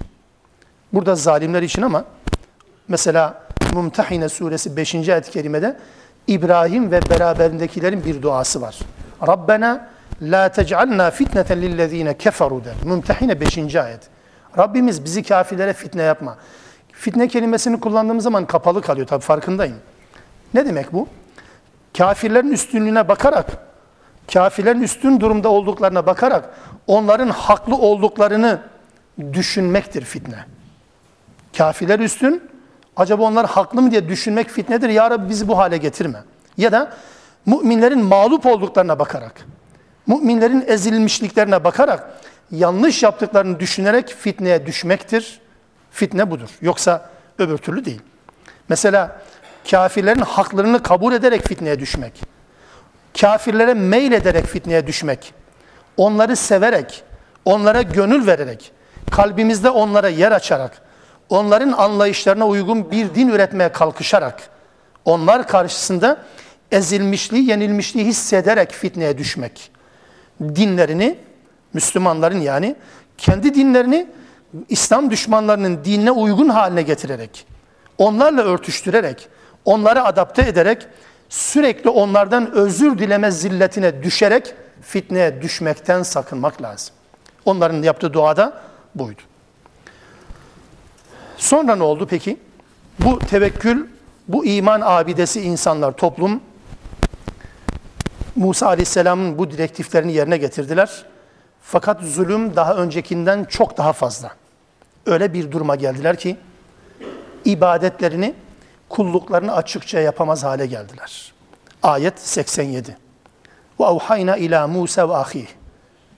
Burada zalimler için ama mesela Mumtahine suresi 5. ayet-i kerimede İbrahim ve beraberindekilerin bir duası var. Rabbena la tec'alna fitneten lillezine keferu der. Mumtahine 5. ayet. Rabbimiz bizi kafirlere fitne yapma. Fitne kelimesini kullandığımız zaman kapalı kalıyor tabii farkındayım. Ne demek bu? Kafirlerin üstünlüğüne bakarak, kafirlerin üstün durumda olduklarına bakarak onların haklı olduklarını düşünmektir fitne. Kafirler üstün, acaba onlar haklı mı diye düşünmek fitnedir. Ya Rabbi bizi bu hale getirme. Ya da müminlerin mağlup olduklarına bakarak, müminlerin ezilmişliklerine bakarak, yanlış yaptıklarını düşünerek fitneye düşmektir. Fitne budur. Yoksa öbür türlü değil. Mesela kafirlerin haklarını kabul ederek fitneye düşmek, kafirlere meyil ederek fitneye düşmek, onları severek, onlara gönül vererek, kalbimizde onlara yer açarak, onların anlayışlarına uygun bir din üretmeye kalkışarak, onlar karşısında ezilmişliği, yenilmişliği hissederek fitneye düşmek. Dinlerini, Müslümanların yani, kendi dinlerini İslam düşmanlarının dinine uygun haline getirerek, onlarla örtüştürerek, onları adapte ederek, sürekli onlardan özür dileme zilletine düşerek fitneye düşmekten sakınmak lazım. Onların yaptığı duada buydu. Sonra ne oldu peki? Bu tevekkül, bu iman abidesi insanlar, toplum Musa Aleyhisselam'ın bu direktiflerini yerine getirdiler. Fakat zulüm daha öncekinden çok daha fazla. Öyle bir duruma geldiler ki ibadetlerini, kulluklarını açıkça yapamaz hale geldiler. Ayet 87. Ve avhayna ila Musa ve ahih.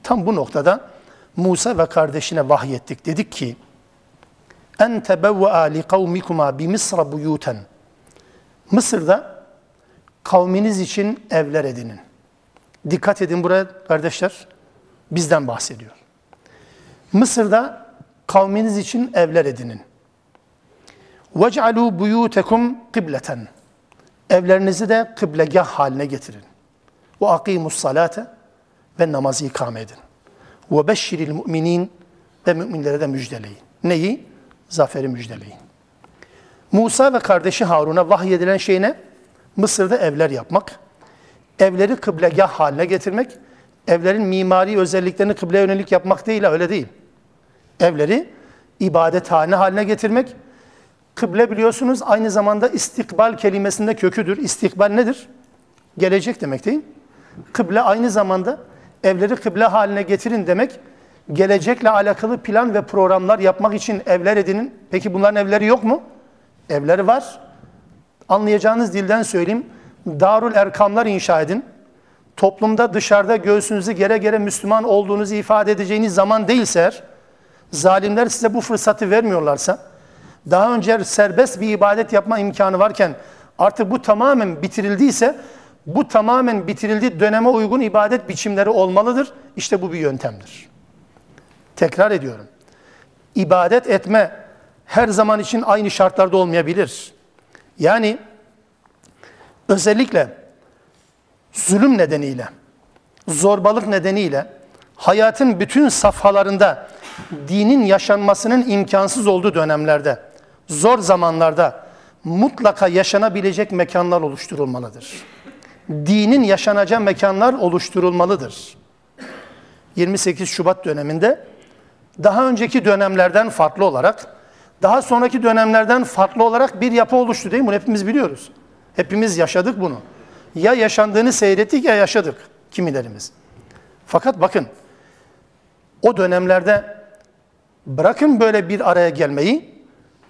Tam bu noktada Musa ve kardeşine vahyettik. Dedik ki en tebevve'a li kavmikuma bi Mısra buyuten. Mısır'da kavminiz için evler edinin. Dikkat edin buraya kardeşler. Bizden bahsediyor. Mısır'da kavminiz için evler edinin. وَجْعَلُوا بُيُوتَكُمْ قِبْلَةً Evlerinizi de kıblegah haline getirin. وَاَقِيمُوا الصَّلَاةَ Ve namazı ikame edin. وَبَشِّرِ الْمُؤْمِنِينَ Ve müminlere de müjdeleyin. Neyi? Zaferi müjdeleyin. Musa ve kardeşi Harun'a vahyedilen şey ne? Mısır'da evler yapmak, evleri kıblegah haline getirmek, evlerin mimari özelliklerini kıble yönelik yapmak değil, öyle değil. Evleri ibadethane haline getirmek, kıble biliyorsunuz aynı zamanda istikbal kelimesinde köküdür. İstikbal nedir? Gelecek demek değil. Kıble aynı zamanda evleri kıble haline getirin demek, gelecekle alakalı plan ve programlar yapmak için evler edinin. Peki bunların evleri yok mu? Evleri var. Anlayacağınız dilden söyleyeyim. Darul Erkamlar inşa edin. Toplumda dışarıda göğsünüzü gere gere Müslüman olduğunuzu ifade edeceğiniz zaman değilse eğer, zalimler size bu fırsatı vermiyorlarsa, daha önce serbest bir ibadet yapma imkanı varken artık bu tamamen bitirildiyse, bu tamamen bitirildiği döneme uygun ibadet biçimleri olmalıdır. İşte bu bir yöntemdir. Tekrar ediyorum. İbadet etme her zaman için aynı şartlarda olmayabilir. Yani özellikle zulüm nedeniyle, zorbalık nedeniyle hayatın bütün safhalarında dinin yaşanmasının imkansız olduğu dönemlerde, zor zamanlarda mutlaka yaşanabilecek mekanlar oluşturulmalıdır. Dinin yaşanacağı mekanlar oluşturulmalıdır. 28 Şubat döneminde daha önceki dönemlerden farklı olarak, daha sonraki dönemlerden farklı olarak bir yapı oluştu değil mi? Bunu hepimiz biliyoruz. Hepimiz yaşadık bunu. Ya yaşandığını seyrettik ya yaşadık kimilerimiz. Fakat bakın o dönemlerde bırakın böyle bir araya gelmeyi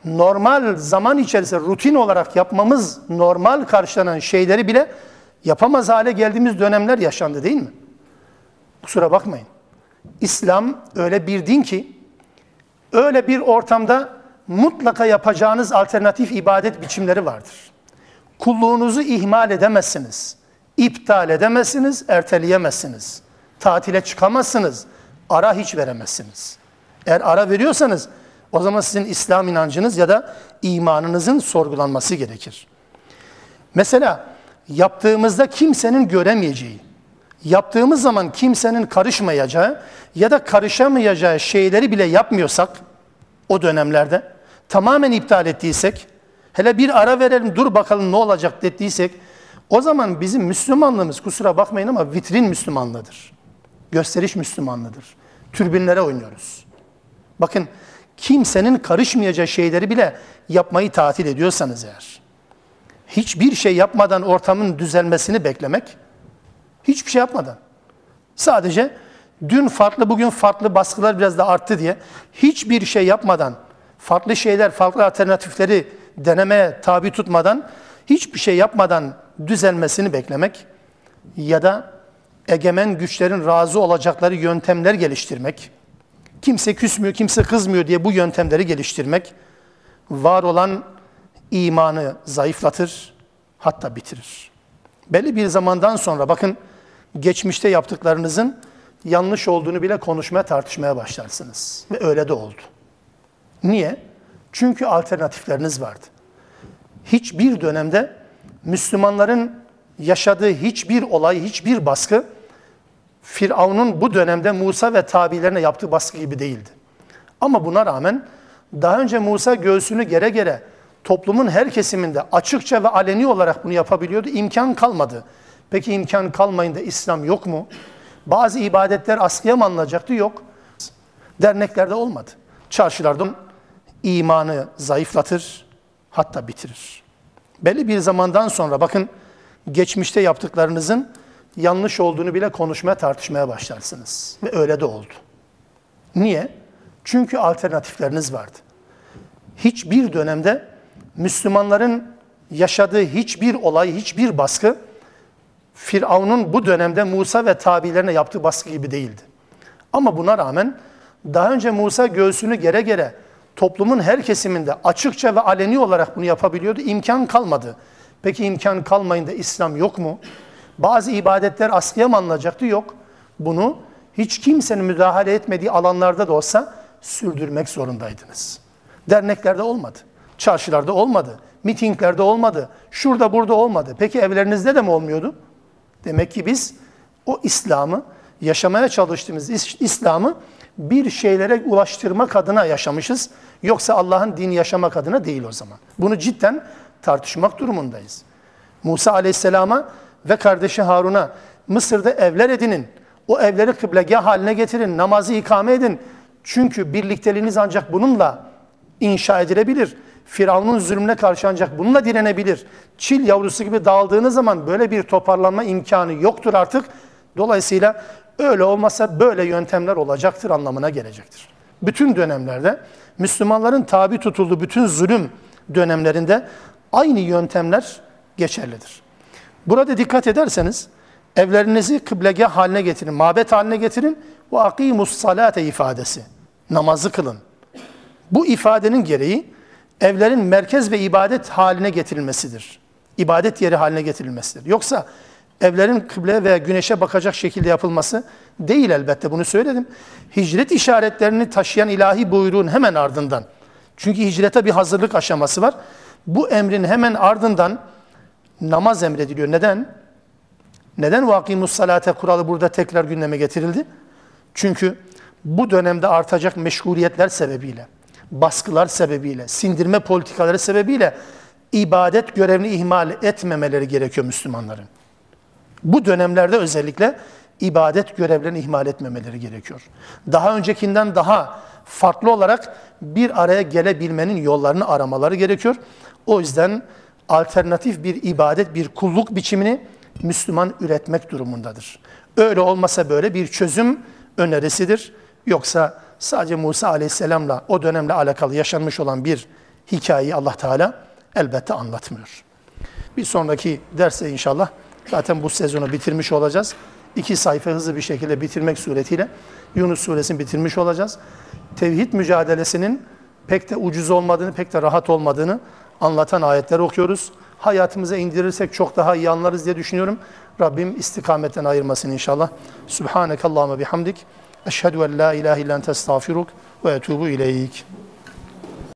normal zaman içerisinde rutin olarak yapmamız normal karşılanan şeyleri bile yapamaz hale geldiğimiz dönemler yaşandı değil mi? Kusura bakmayın. İslam öyle bir din ki öyle bir ortamda mutlaka yapacağınız alternatif ibadet biçimleri vardır. Kulluğunuzu ihmal edemezsiniz. iptal edemezsiniz, erteleyemezsiniz. Tatile çıkamazsınız. Ara hiç veremezsiniz. Eğer ara veriyorsanız o zaman sizin İslam inancınız ya da imanınızın sorgulanması gerekir. Mesela yaptığımızda kimsenin göremeyeceği, yaptığımız zaman kimsenin karışmayacağı ya da karışamayacağı şeyleri bile yapmıyorsak o dönemlerde tamamen iptal ettiysek, hele bir ara verelim dur bakalım ne olacak dediysek o zaman bizim Müslümanlığımız kusura bakmayın ama vitrin Müslümanlığıdır. Gösteriş Müslümanlığıdır. Türbinlere oynuyoruz. Bakın kimsenin karışmayacağı şeyleri bile yapmayı tatil ediyorsanız eğer, hiçbir şey yapmadan ortamın düzelmesini beklemek, hiçbir şey yapmadan, sadece dün farklı, bugün farklı baskılar biraz da arttı diye hiçbir şey yapmadan, farklı şeyler, farklı alternatifleri denemeye tabi tutmadan, hiçbir şey yapmadan düzelmesini beklemek ya da egemen güçlerin razı olacakları yöntemler geliştirmek, kimse küsmüyor, kimse kızmıyor diye bu yöntemleri geliştirmek, var olan imanı zayıflatır, hatta bitirir. Belli bir zamandan sonra bakın geçmişte yaptıklarınızın yanlış olduğunu bile konuşmaya, tartışmaya başlarsınız. Ve öyle de oldu. Niye? Çünkü alternatifleriniz vardı. Hiçbir dönemde Müslümanların yaşadığı hiçbir olay, hiçbir baskı Firavun'un bu dönemde Musa ve tabilerine yaptığı baskı gibi değildi. Ama buna rağmen daha önce Musa göğsünü gere gere toplumun her kesiminde açıkça ve aleni olarak bunu yapabiliyordu. İmkan kalmadı. Peki imkan kalmayınca İslam yok mu? Bazı ibadetler askıya mı alınacaktı? Yok. Derneklerde olmadı. Çarşılarda imanı zayıflatır, hatta bitirir. Belli bir zamandan sonra bakın geçmişte yaptıklarınızın yanlış olduğunu bile konuşmaya, tartışmaya başlarsınız. Ve öyle de oldu. Niye? Çünkü alternatifleriniz vardı. Hiçbir dönemde Müslümanların yaşadığı hiçbir olay, hiçbir baskı Firavun'un bu dönemde Musa ve tabilerine yaptığı baskı gibi değildi. Ama buna rağmen daha önce Musa göğsünü gere gere toplumun her kesiminde açıkça ve aleni olarak bunu yapabiliyordu. İmkan kalmadı. Peki imkan kalmayınca İslam yok mu? Bazı ibadetler askıya mı alınacaktı? Yok. Bunu hiç kimsenin müdahale etmediği alanlarda da olsa sürdürmek zorundaydınız. Derneklerde olmadı. Çarşılarda olmadı. Mitinglerde olmadı. Şurada burada olmadı. Peki evlerinizde de mi olmuyordu? Demek ki biz o İslam'ı, yaşamaya çalıştığımız İslam'ı bir şeylere ulaştırmak adına yaşamışız. Yoksa Allah'ın dini yaşamak adına değil o zaman. Bunu cidden tartışmak durumundayız. Musa Aleyhisselam'a ve kardeşi Harun'a Mısır'da evler edinin. O evleri kıblegah haline getirin. Namazı ikame edin. Çünkü birlikteliğiniz ancak bununla inşa edilebilir. Firavun'un zulmüne karşı ancak bununla direnebilir. Çil yavrusu gibi dağıldığınız zaman böyle bir toparlanma imkanı yoktur artık. Dolayısıyla öyle olmasa böyle yöntemler olacaktır anlamına gelecektir. Bütün dönemlerde Müslümanların tabi tutulduğu bütün zulüm dönemlerinde aynı yöntemler geçerlidir. Burada dikkat ederseniz evlerinizi kıblegah haline getirin, mabet haline getirin. Bu akimus salate ifadesi. Namazı kılın. Bu ifadenin gereği evlerin merkez ve ibadet haline getirilmesidir. İbadet yeri haline getirilmesidir. Yoksa evlerin kıble veya güneşe bakacak şekilde yapılması değil elbette bunu söyledim. Hicret işaretlerini taşıyan ilahi buyruğun hemen ardından. Çünkü hicrete bir hazırlık aşaması var. Bu emrin hemen ardından namaz emrediliyor. Neden? Neden vakimus salate kuralı burada tekrar gündeme getirildi? Çünkü bu dönemde artacak meşguliyetler sebebiyle, baskılar sebebiyle, sindirme politikaları sebebiyle ibadet görevini ihmal etmemeleri gerekiyor Müslümanların. Bu dönemlerde özellikle ibadet görevlerini ihmal etmemeleri gerekiyor. Daha öncekinden daha farklı olarak bir araya gelebilmenin yollarını aramaları gerekiyor. O yüzden alternatif bir ibadet, bir kulluk biçimini Müslüman üretmek durumundadır. Öyle olmasa böyle bir çözüm önerisidir. Yoksa sadece Musa Aleyhisselam'la o dönemle alakalı yaşanmış olan bir hikayeyi Allah Teala elbette anlatmıyor. Bir sonraki derste inşallah zaten bu sezonu bitirmiş olacağız. İki sayfa hızlı bir şekilde bitirmek suretiyle Yunus suresini bitirmiş olacağız. Tevhid mücadelesinin pek de ucuz olmadığını, pek de rahat olmadığını anlatan ayetler okuyoruz. Hayatımıza indirirsek çok daha iyi anlarız diye düşünüyorum. Rabbim istikametten ayırmasın inşallah. Subhaneke Allahümme bihamdik. Eşhedü en la ilahe illen testağfiruk ve etubu ileyk.